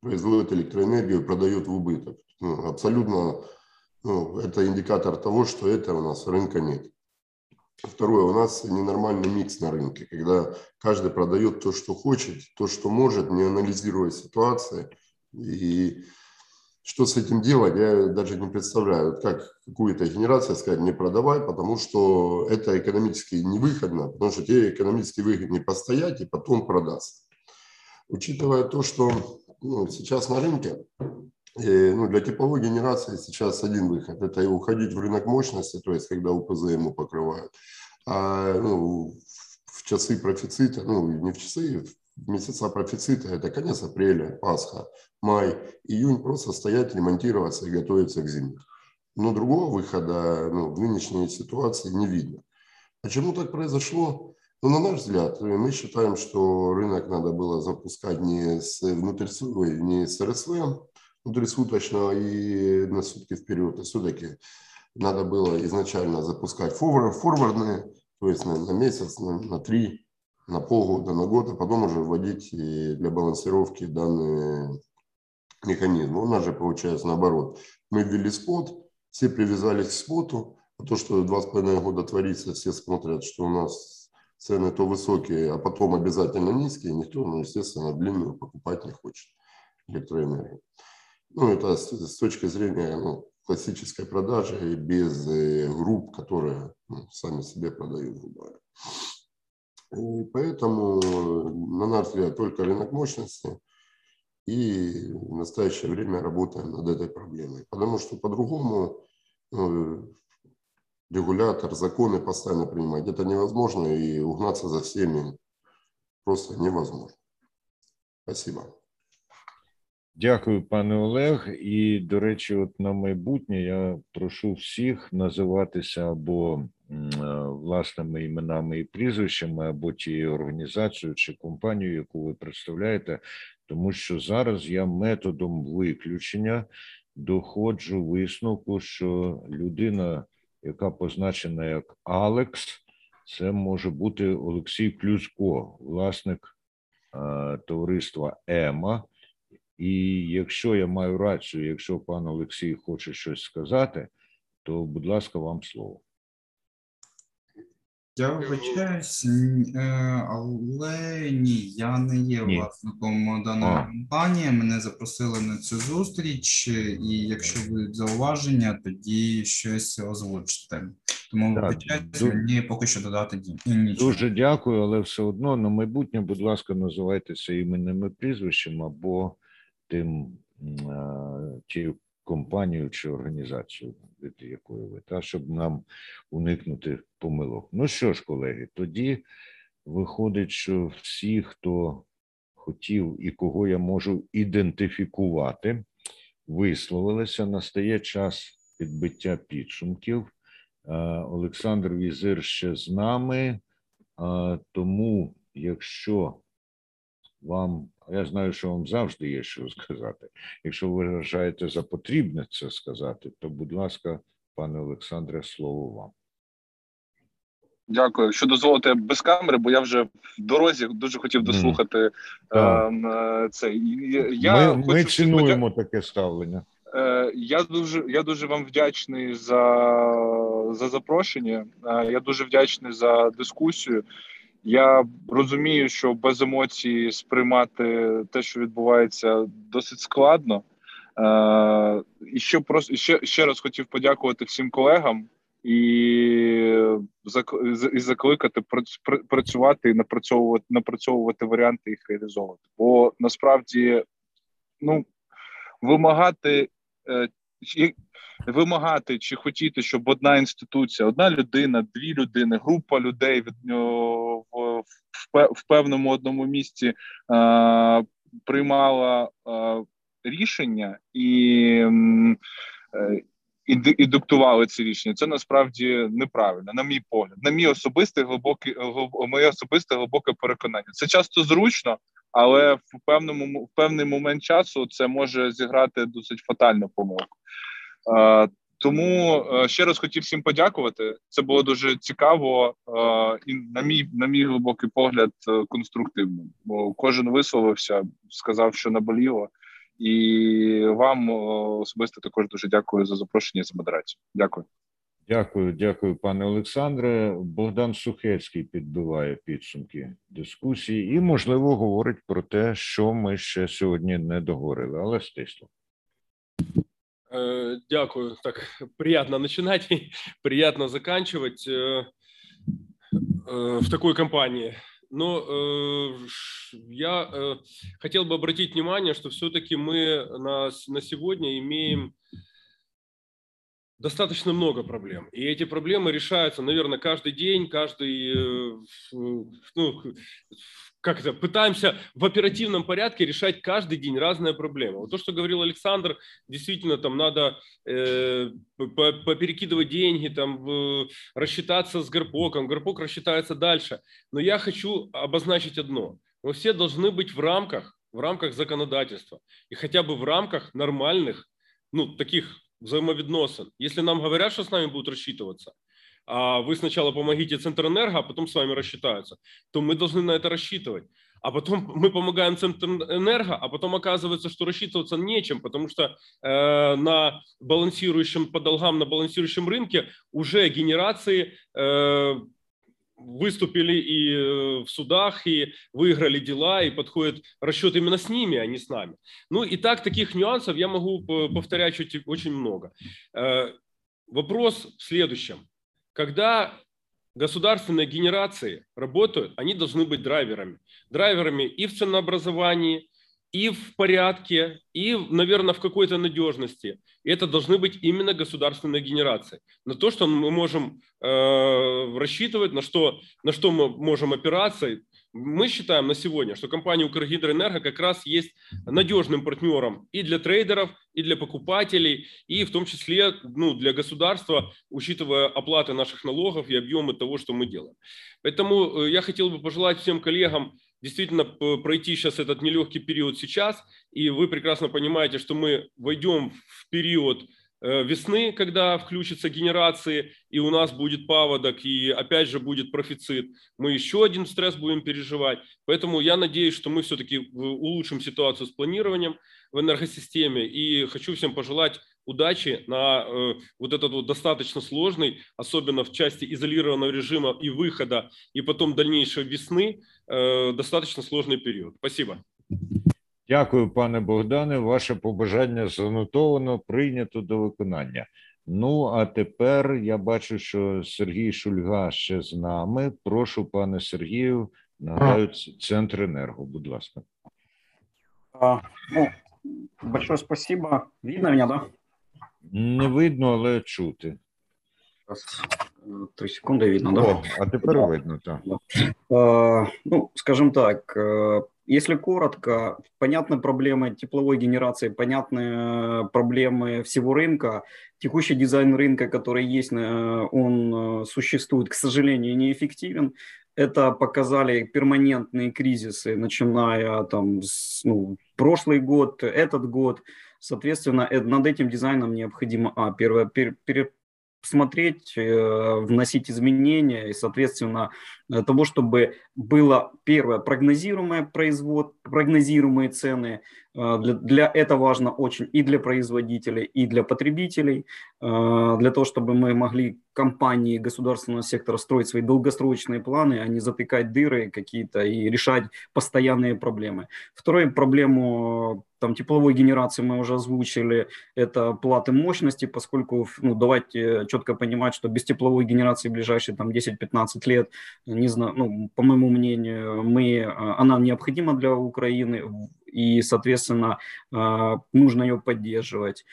производит электроэнергию, продает в убыток, ну, абсолютно ну, это индикатор того, что это у нас рынка нет. Второе, у нас ненормальный микс на рынке, когда каждый продает то, что хочет, то, что может, не анализируя ситуации. И что с этим делать, я даже не представляю. Как какую-то генерацию сказать, не продавай, потому что это экономически невыгодно, потому что тебе экономически выгоднее постоять и потом продаться. Учитывая то, что ну, сейчас на рынке, э, ну, для типовой генерации сейчас один выход – это уходить в рынок мощности, то есть когда УПЗ ему покрывают. А ну, в часы профицита, ну не в часы, в месяца профицита, это конец апреля, Пасха, май, июнь, просто стоять, ремонтироваться и готовиться к зиме. Но другого выхода ну, в нынешней ситуации не видно. Почему так произошло? Ну, на наш взгляд, мы считаем, что рынок надо было запускать не с внутрисуточного, не с РСВ внутрисуточного и на сутки вперед, а все-таки надо было изначально запускать форвардные, то есть на, на месяц, на, на три, на полгода, на год, а потом уже вводить для балансировки данные механизмы. У нас же получается наоборот. Мы ввели спот, все привязались к споту, а то, что два с половиной года творится, все смотрят, что у нас цены то высокие, а потом обязательно низкие, никто, ну, естественно, длинную покупать не хочет электроэнергию. Ну, это с, с точки зрения ну, классической продажи без э, групп, которые ну, сами себе продают, И поэтому, на взгляд, только рынок мощности и в настоящее время работаем над этой проблемой. Потому что по-другому ну, регулятор, законы постоянно принимать. Это невозможно, и угнаться за всеми просто невозможно. Спасибо. Дякую, пане Олег. І, до речі, от на майбутнє я прошу всіх називатися або власними іменами і прізвищами, або тією організацією чи компанією, яку ви представляєте, тому що зараз я методом виключення доходжу висновку, що людина яка позначена як Алекс, це може бути Олексій Клюзко, власник е, товариства Ема. І якщо я маю рацію, якщо пан Олексій хоче щось сказати, то будь ласка, вам слово. Я вибачаюсь, е, але ні, я не є ні. власником даної а. компанії. Мене запросили на цю зустріч, і якщо будуть зауваження, тоді щось озвучите. Тому вибачаюсь, мені поки що додати нічого. Дуже дякую, але все одно на майбутнє, будь ласка, називайтеся іменними прізвищем або тим тією компанію чи організацію, від якої ви, та щоб нам уникнути помилок. Ну що ж, колеги, тоді виходить, що всі, хто хотів і кого я можу ідентифікувати, висловилися. Настає час підбиття підсумків. Олександр Візир ще з нами, тому якщо вам я знаю, що вам завжди є що сказати. Якщо ви вважаєте за потрібне це сказати, то, будь ласка, пане Олександре, слово вам. Дякую. Що дозволите без камери, бо я вже в дорозі дуже хотів дослухати mm. е, це. Я Ми ми цінуємо подя... таке ставлення. Е, Я дуже я дуже вам вдячний за за запрошення. Е, я дуже вдячний за дискусію. Я розумію, що без емоцій сприймати те, що відбувається, досить складно. Е, І ще просто ще, ще раз хотів подякувати всім колегам і і закликати працювати і напрацьовувати напрацьовувати варіанти їх реалізовувати. Бо насправді ну вимагати. Е, вимагати чи хотіти, щоб одна інституція, одна людина, дві людини, група людей від в, в, в певному одному місці е, приймала е, рішення і. Е, і диктували ці рішення. Це насправді неправильно, на мій погляд, на мій особистий глибокий моє особисте глибоке переконання. Це часто зручно, але в певному в певний момент часу це може зіграти досить фатальну помилку. Тому е, ще раз хотів всім подякувати. Це було дуже цікаво і на мій на мій глибокий погляд е, конструктивно. Бо кожен висловився, сказав, що наболіло, і вам особисто також дуже дякую за запрошення за модерацію. Дякую. Дякую, дякую, пане Олександре. Богдан Сухецький підбиває підсумки дискусії і, можливо, говорить про те, що ми ще сьогодні не договорили, але стисло. Э, дякую. Так, приятно начинать и (laughs) приятно заканчивать э, э, в такой компании. Но я хотел бы обратить внимание, что все-таки мы на, на сегодня имеем достаточно много проблем. И эти проблемы решаются, наверное, каждый день, каждый, ну, как это, пытаемся в оперативном порядке решать каждый день разные проблемы. Вот то, что говорил Александр, действительно, там надо э, поперекидывать деньги, там э, рассчитаться с Гарпоком, Гарпок рассчитается дальше. Но я хочу обозначить одно. Мы все должны быть в рамках, в рамках законодательства и хотя бы в рамках нормальных, ну, таких взаимовідносин. Если нам говорят, что с нами будут рассчитываться, а вы сначала помогите Центрэнерго, а потом с вами рассчитаются, то мы должны на это рассчитывать. А потом мы помогаем Центрэнерго, а потом оказывается, что рассчитываться нечем, потому что э, на балансирующем по долгам на балансирующем рынке уже генерации э, выступили и э, в судах, и выиграли дела, и подходит расчет именно с ними, а не с нами. Ну и так, таких нюансов я могу повторять очень много. Э, вопрос в следующем. Когда государственные генерации работают, они должны быть драйверами. Драйверами и в ценообразовании, и в порядке, и, наверное, в какой-то надежности. И это должны быть именно государственные генерации. На то, что мы можем э, рассчитывать, на что, на что мы можем опираться. Мы считаем на сегодня, что компания Укргидроэнерго как раз есть надежным партнером и для трейдеров, и для покупателей, и в том числе ну, для государства, учитывая оплаты наших налогов и объемы того, что мы делаем. Поэтому э, я хотел бы пожелать всем коллегам действительно пройти сейчас этот нелегкий период сейчас, и вы прекрасно понимаете, что мы войдем в период э, весны, когда включатся генерации, и у нас будет паводок, и опять же будет профицит. Мы еще один стресс будем переживать. Поэтому я надеюсь, что мы все-таки улучшим ситуацию с планированием в энергосистеме. И хочу всем пожелать удачи на э, вот этот вот достаточно сложный, особенно в части изолированного режима и выхода, и потом дальнейшей весны, э, достаточно сложный период. Спасибо. Дякую, пане Богдане. Ваше побажання занотовано, прийнято до виконання. Ну, а тепер я бачу, що Сергій Шульга ще з нами. Прошу, пане Сергію, нагадаю, центр енерго, будь ласка. А, ну, большое спасибо. Видно меня, да? Не видно, але чути. Три секунды видно, да? О, а тепер видно, так. Да. Ну, скажем так, если коротко, понятны проблемы тепловой генерации, понятны проблемы всего рынка. Текущий дизайн рынка, который есть, он существует, к сожалению, неэффективен. Это показали перманентные кризисы, начиная там с ну, прошлый год, этот год. Соответственно, над этим дизайном необходимо, а, первое, пер, пер, смотреть, э, вносить изменения и, соответственно, того, чтобы было первое прогнозируемое производ, прогнозируемые цены. Э, для, для это важно очень и для производителей, и для потребителей, э, для того, чтобы мы могли компании государственного сектора строить свои долгосрочные планы, а не затыкать дыры какие-то и решать постоянные проблемы. Вторую проблему там тепловой генерации мы уже озвучили, это платы мощности, поскольку, ну, давайте четко понимать, что без тепловой генерации в ближайшие там 10-15 лет, не знаю, ну, по моему мнению, мы, она необходима для Украины, и, соответственно, нужно ее поддерживать.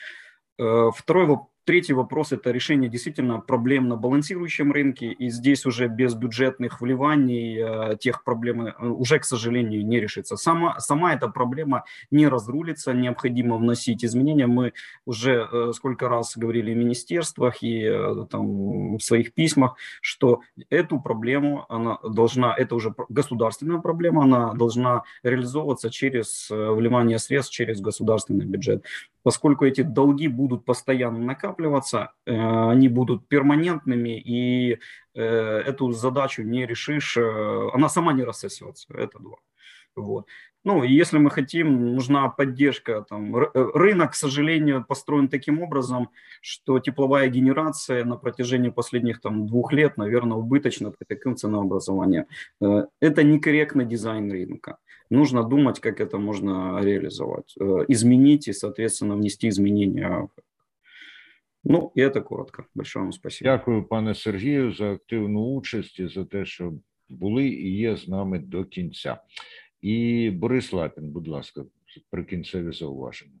Э, второй вопрос Третий вопрос – это решение действительно проблем на балансирующем рынке, и здесь уже без бюджетных вливаний э, тех проблем э, уже, к сожалению, не решится. Сама, сама эта проблема не разрулится, необходимо вносить изменения. Мы уже э, сколько раз говорили в министерствах и там, в своих письмах, что эту проблему, она должна, это уже государственная проблема, она должна реализовываться через вливание средств через государственный бюджет поскольку эти долги будут постоянно накапливаться, э, они будут перманентными, и э, эту задачу не решишь, э, она сама не рассосется, это два. Вот. Ну, если мы хотим, нужна поддержка. Там, рынок, к сожалению, построен таким образом, что тепловая генерация на протяжении последних там, двух лет, наверное, убыточна при таком ценообразовании. Это некорректный дизайн рынка. Нужно думать, как это можно реализовать, изменить и, соответственно, внести изменения Ну, і це коротко. Большое вам спасибо. Дякую, пане Сергію, за активну участь і за те, що були і є з нами до кінця. І Борис Лапін, будь ласка, прикінцеві зауваження.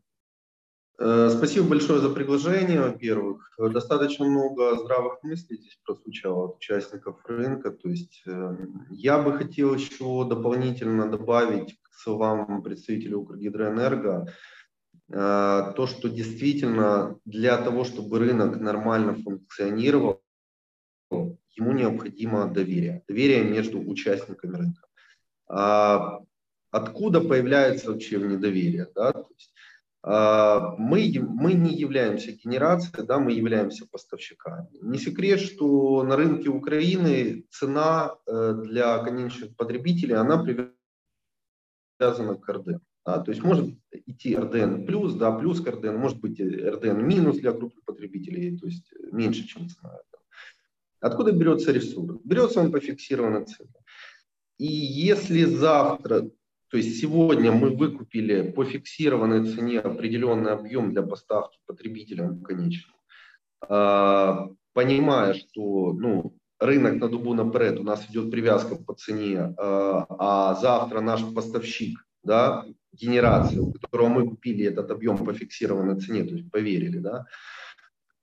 Э, спасибо большое за приглашение, во-первых. Достаточно много здравых мыслей здесь прозвучало от участников рынка. То есть э, я бы хотел еще дополнительно добавить к словам представителя Укргидроэнерго э, то, что действительно для того, чтобы рынок нормально функционировал, ему необходимо доверие. Доверие между участниками рынка. А откуда появляется вообще недоверие? Да? То есть, а, мы, мы не являемся генерацией, да, мы являемся поставщиками. Не секрет, что на рынке Украины цена э, для конечных потребителей, она привязана к РДН. Да, то есть может идти РДН плюс, да, плюс к РДН, может быть РДН минус для крупных потребителей, то есть меньше, чем цена. Откуда берется ресурс? Берется он по фиксированной цене. И если завтра то есть сегодня мы выкупили по фиксированной цене определенный объем для поставки потребителям конечным, а, понимая, что ну, рынок на дубу наперед, у нас идет привязка по цене, а, а завтра наш поставщик, да, генерация, у которого мы купили этот объем по фиксированной цене, то есть поверили, да,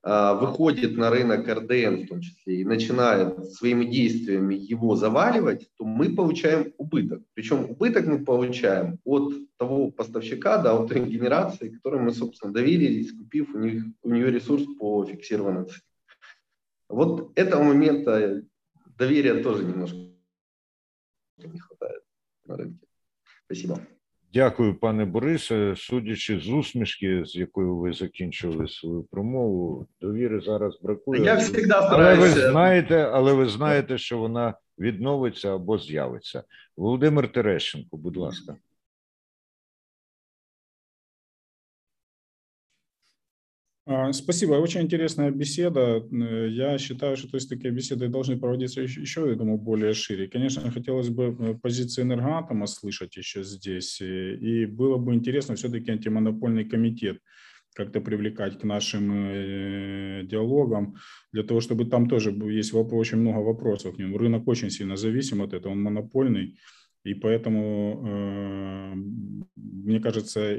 а, выходит на рынок РДН в том числе и начинает своими действиями его заваливать, то мы получаем убыток. Причем убыток мы получаем от того поставщика, да, от той генерации, которой мы, собственно, доверились, купив у, них, у нее ресурс по фиксированной цене. Вот этого момента доверия тоже немножко не хватает на рынке. Спасибо. Дякую, пане Борисе. Судячи з усмішки, з якою ви закінчили свою промову, довіри зараз бракує. Я завжди але ви знаєте, але ви знаєте, що вона відновиться або з'явиться. Володимир Терещенко, будь ласка. Спасибо. Очень интересная беседа. Э, я считаю, что то есть, такие беседы должны проводиться еще, я думаю, более шире. Конечно, хотелось бы э, позиции энергоатома слышать еще здесь. И было бы интересно все-таки антимонопольный комитет как-то привлекать к нашим э, диалогам, для того, чтобы там тоже есть очень много вопросов к нему. Рынок очень сильно зависим от этого, он монопольный. И поэтому, э, мне кажется,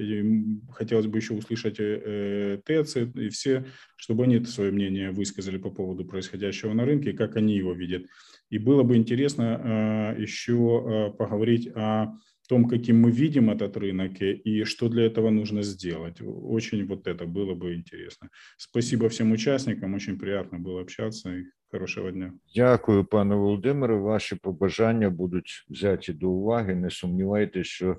хотелось бы еще услышать э, ТЭЦы и все, чтобы они свое мнение высказали по поводу происходящего на рынке как они его видят. И было бы интересно э, еще поговорить о том, каким мы видим этот рынок и что для этого нужно сделать. Очень вот это было бы интересно. Спасибо всем участникам, очень приятно было общаться. И хорошого дня. Дякую, пане Володимире. Ваші побажання будуть взяті до уваги. Не сумнівайтеся, що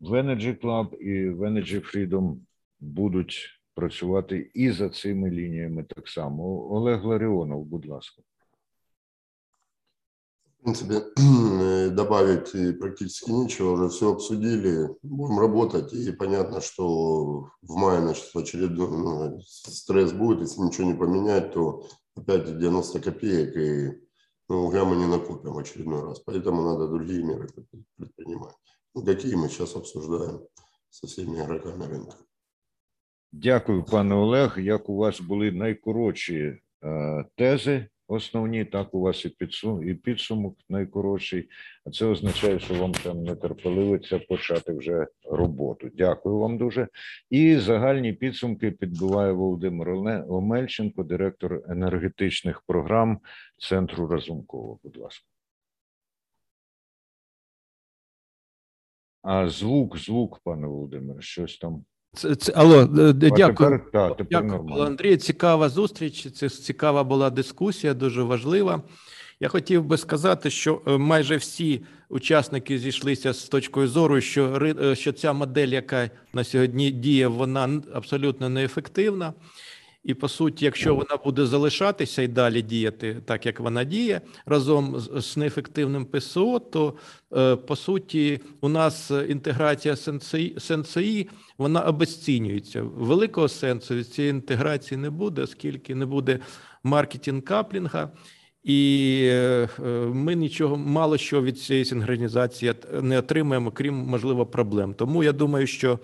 в Energy Club і в Energy Freedom будуть працювати і за цими лініями так само. Олег Ларіонов, будь ласка. В принципе, (clears throat) добавить практически нечего, уже все обсудили, будем работать, и понятно, что в мае значит, очередной ну, стресс будет, если ничего не поменять, то опять 90 копеек, и ну, угля мы не накупим в очередной раз, поэтому надо другие меры предпринимать. Ну, какие мы сейчас обсуждаем со всеми игроками рынка. Дякую, пане Олег. Як у вас були найкоротші е, тези основні, так у вас і підсум, і підсумок найкоротший. А це означає, що вам там не терпеливиться почати вже роботу. Дякую вам дуже. І загальні підсумки підбиває Володимир Омельченко, директор енергетичних програм Центру Разумкова. Будь ласка. А звук, звук, пане Володимире, щось там. Це, це, алло, дякую. Тепер, та, тепер дякую. Андрій. Цікава зустріч. Це цікава була дискусія, дуже важлива. Я хотів би сказати, що е, майже всі учасники зійшлися з точкою зору, що е, що ця модель, яка на сьогодні діє, вона абсолютно неефективна. І по суті, якщо вона буде залишатися і далі діяти так, як вона діє, разом з, неефективним ПСО, то е, по суті у нас інтеграція СНЦІ, вона обесцінюється. Великого сенсу від цієї інтеграції не буде, оскільки не буде маркетинг каплінга. І е, ми нічого мало що від цієї синхронізації не отримаємо, крім можливо проблем. Тому я думаю, що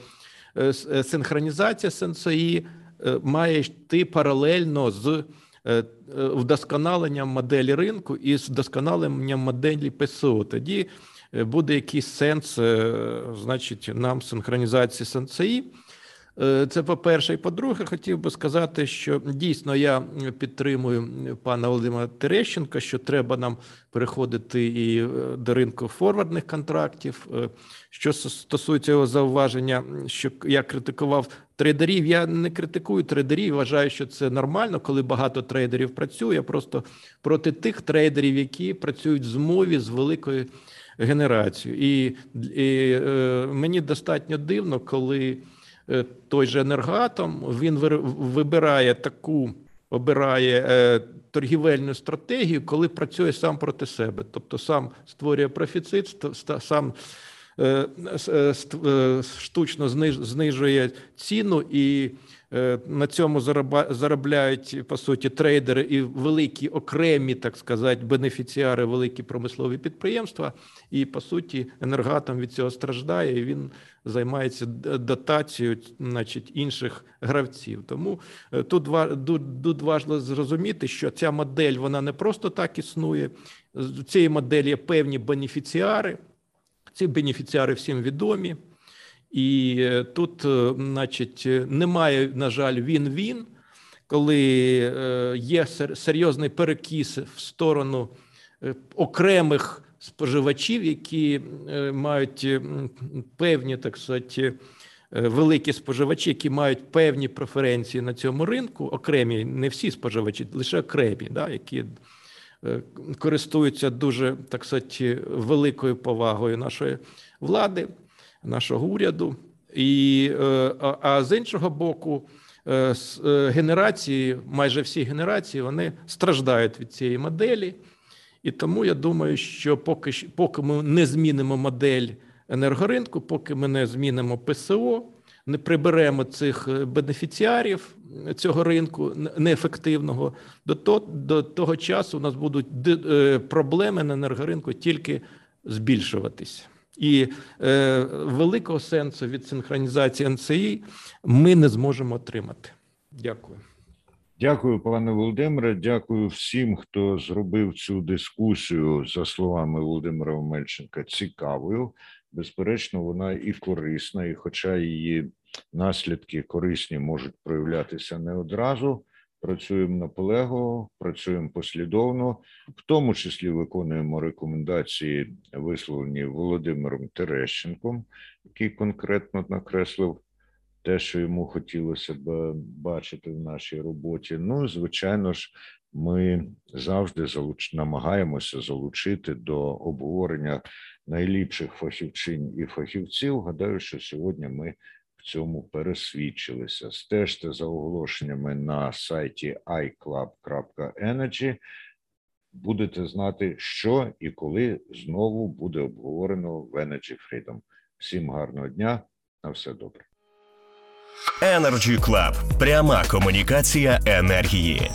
е, синхронізація СНЦІ Е, має йти паралельно з е, е, вдосконаленням моделі ринку і з вдосконаленням моделі ПСО. Тоді буде якийсь сенс, значить, нам синхронізації СНЦІ. Е, це по-перше, і по-друге, хотів би сказати, що дійсно я підтримую пана Володимира Терещенка, що треба нам переходити і е, до ринку форвардних контрактів. Е, що стосується його зауваження, що я критикував трейдерів, я не критикую трейдерів. Вважаю, що це нормально, коли багато трейдерів працює. Просто проти тих трейдерів, які працюють в змові з великою генерацією, і, і е, мені достатньо дивно, коли. Е, той же енергатом, він вибирає таку, обирає е, торгівельну стратегію, коли працює сам проти себе, тобто сам створює профіцит, сам е, штучно знижує ціну і на цьому заробляють по суті трейдери і великі окремі, так сказати, бенефіціари, великі промислові підприємства. І по суті, енергатом від цього страждає. і Він займається дотацією, значить, інших гравців. Тому е, тут тут важливо зрозуміти, що ця модель вона не просто так існує. З цієї моделі є певні бенефіціари. Ці бенефіціари всім відомі. І е, тут, е, значить, немає, на жаль, він-він, коли е, є серйозний перекіс в сторону окремих споживачів, які мають певні, так сказати, великі споживачі, які мають певні преференції на цьому ринку, окремі, не всі споживачі, лише окремі, да, які користуються дуже так сказати, великою повагою нашої влади нашого уряду, і, е, а з іншого боку, е, е, генерації, майже всі генерації, вони страждають від цієї моделі. І тому я думаю, що поки поки ми не змінимо модель енергоринку, поки ми не змінимо ПСО, не приберемо цих бенефіціарів цього ринку неефективного, до того, до того часу у нас будуть проблеми на енергоринку тільки збільшуватися. І е, великого сенсу від синхронізації НЦІ ми не зможемо отримати. Дякую. Дякую, пане Володимире. Дякую всім, хто зробив цю дискусію за словами Володимира Мельченка цікавою. Безперечно, вона і корисна, і, хоча її наслідки корисні можуть проявлятися не одразу працюємо наполегливо, працюємо послідовно, в тому числі виконуємо рекомендації, висловлені Володимиром Терещенком, який конкретно накреслив те, що йому хотілося б бачити в нашій роботі. Ну, звичайно ж, ми завжди залуч... намагаємося залучити до обговорення найліпших фахівчин і фахівців. Гадаю, що сьогодні ми цьому пересвідчилися. Стежте за оголошеннями на сайті iClub.energy. Будете знати, що і коли знову буде обговорено в Energy Freedom. Всім гарного дня, на все добре. Energy Club. пряма комунікація енергії.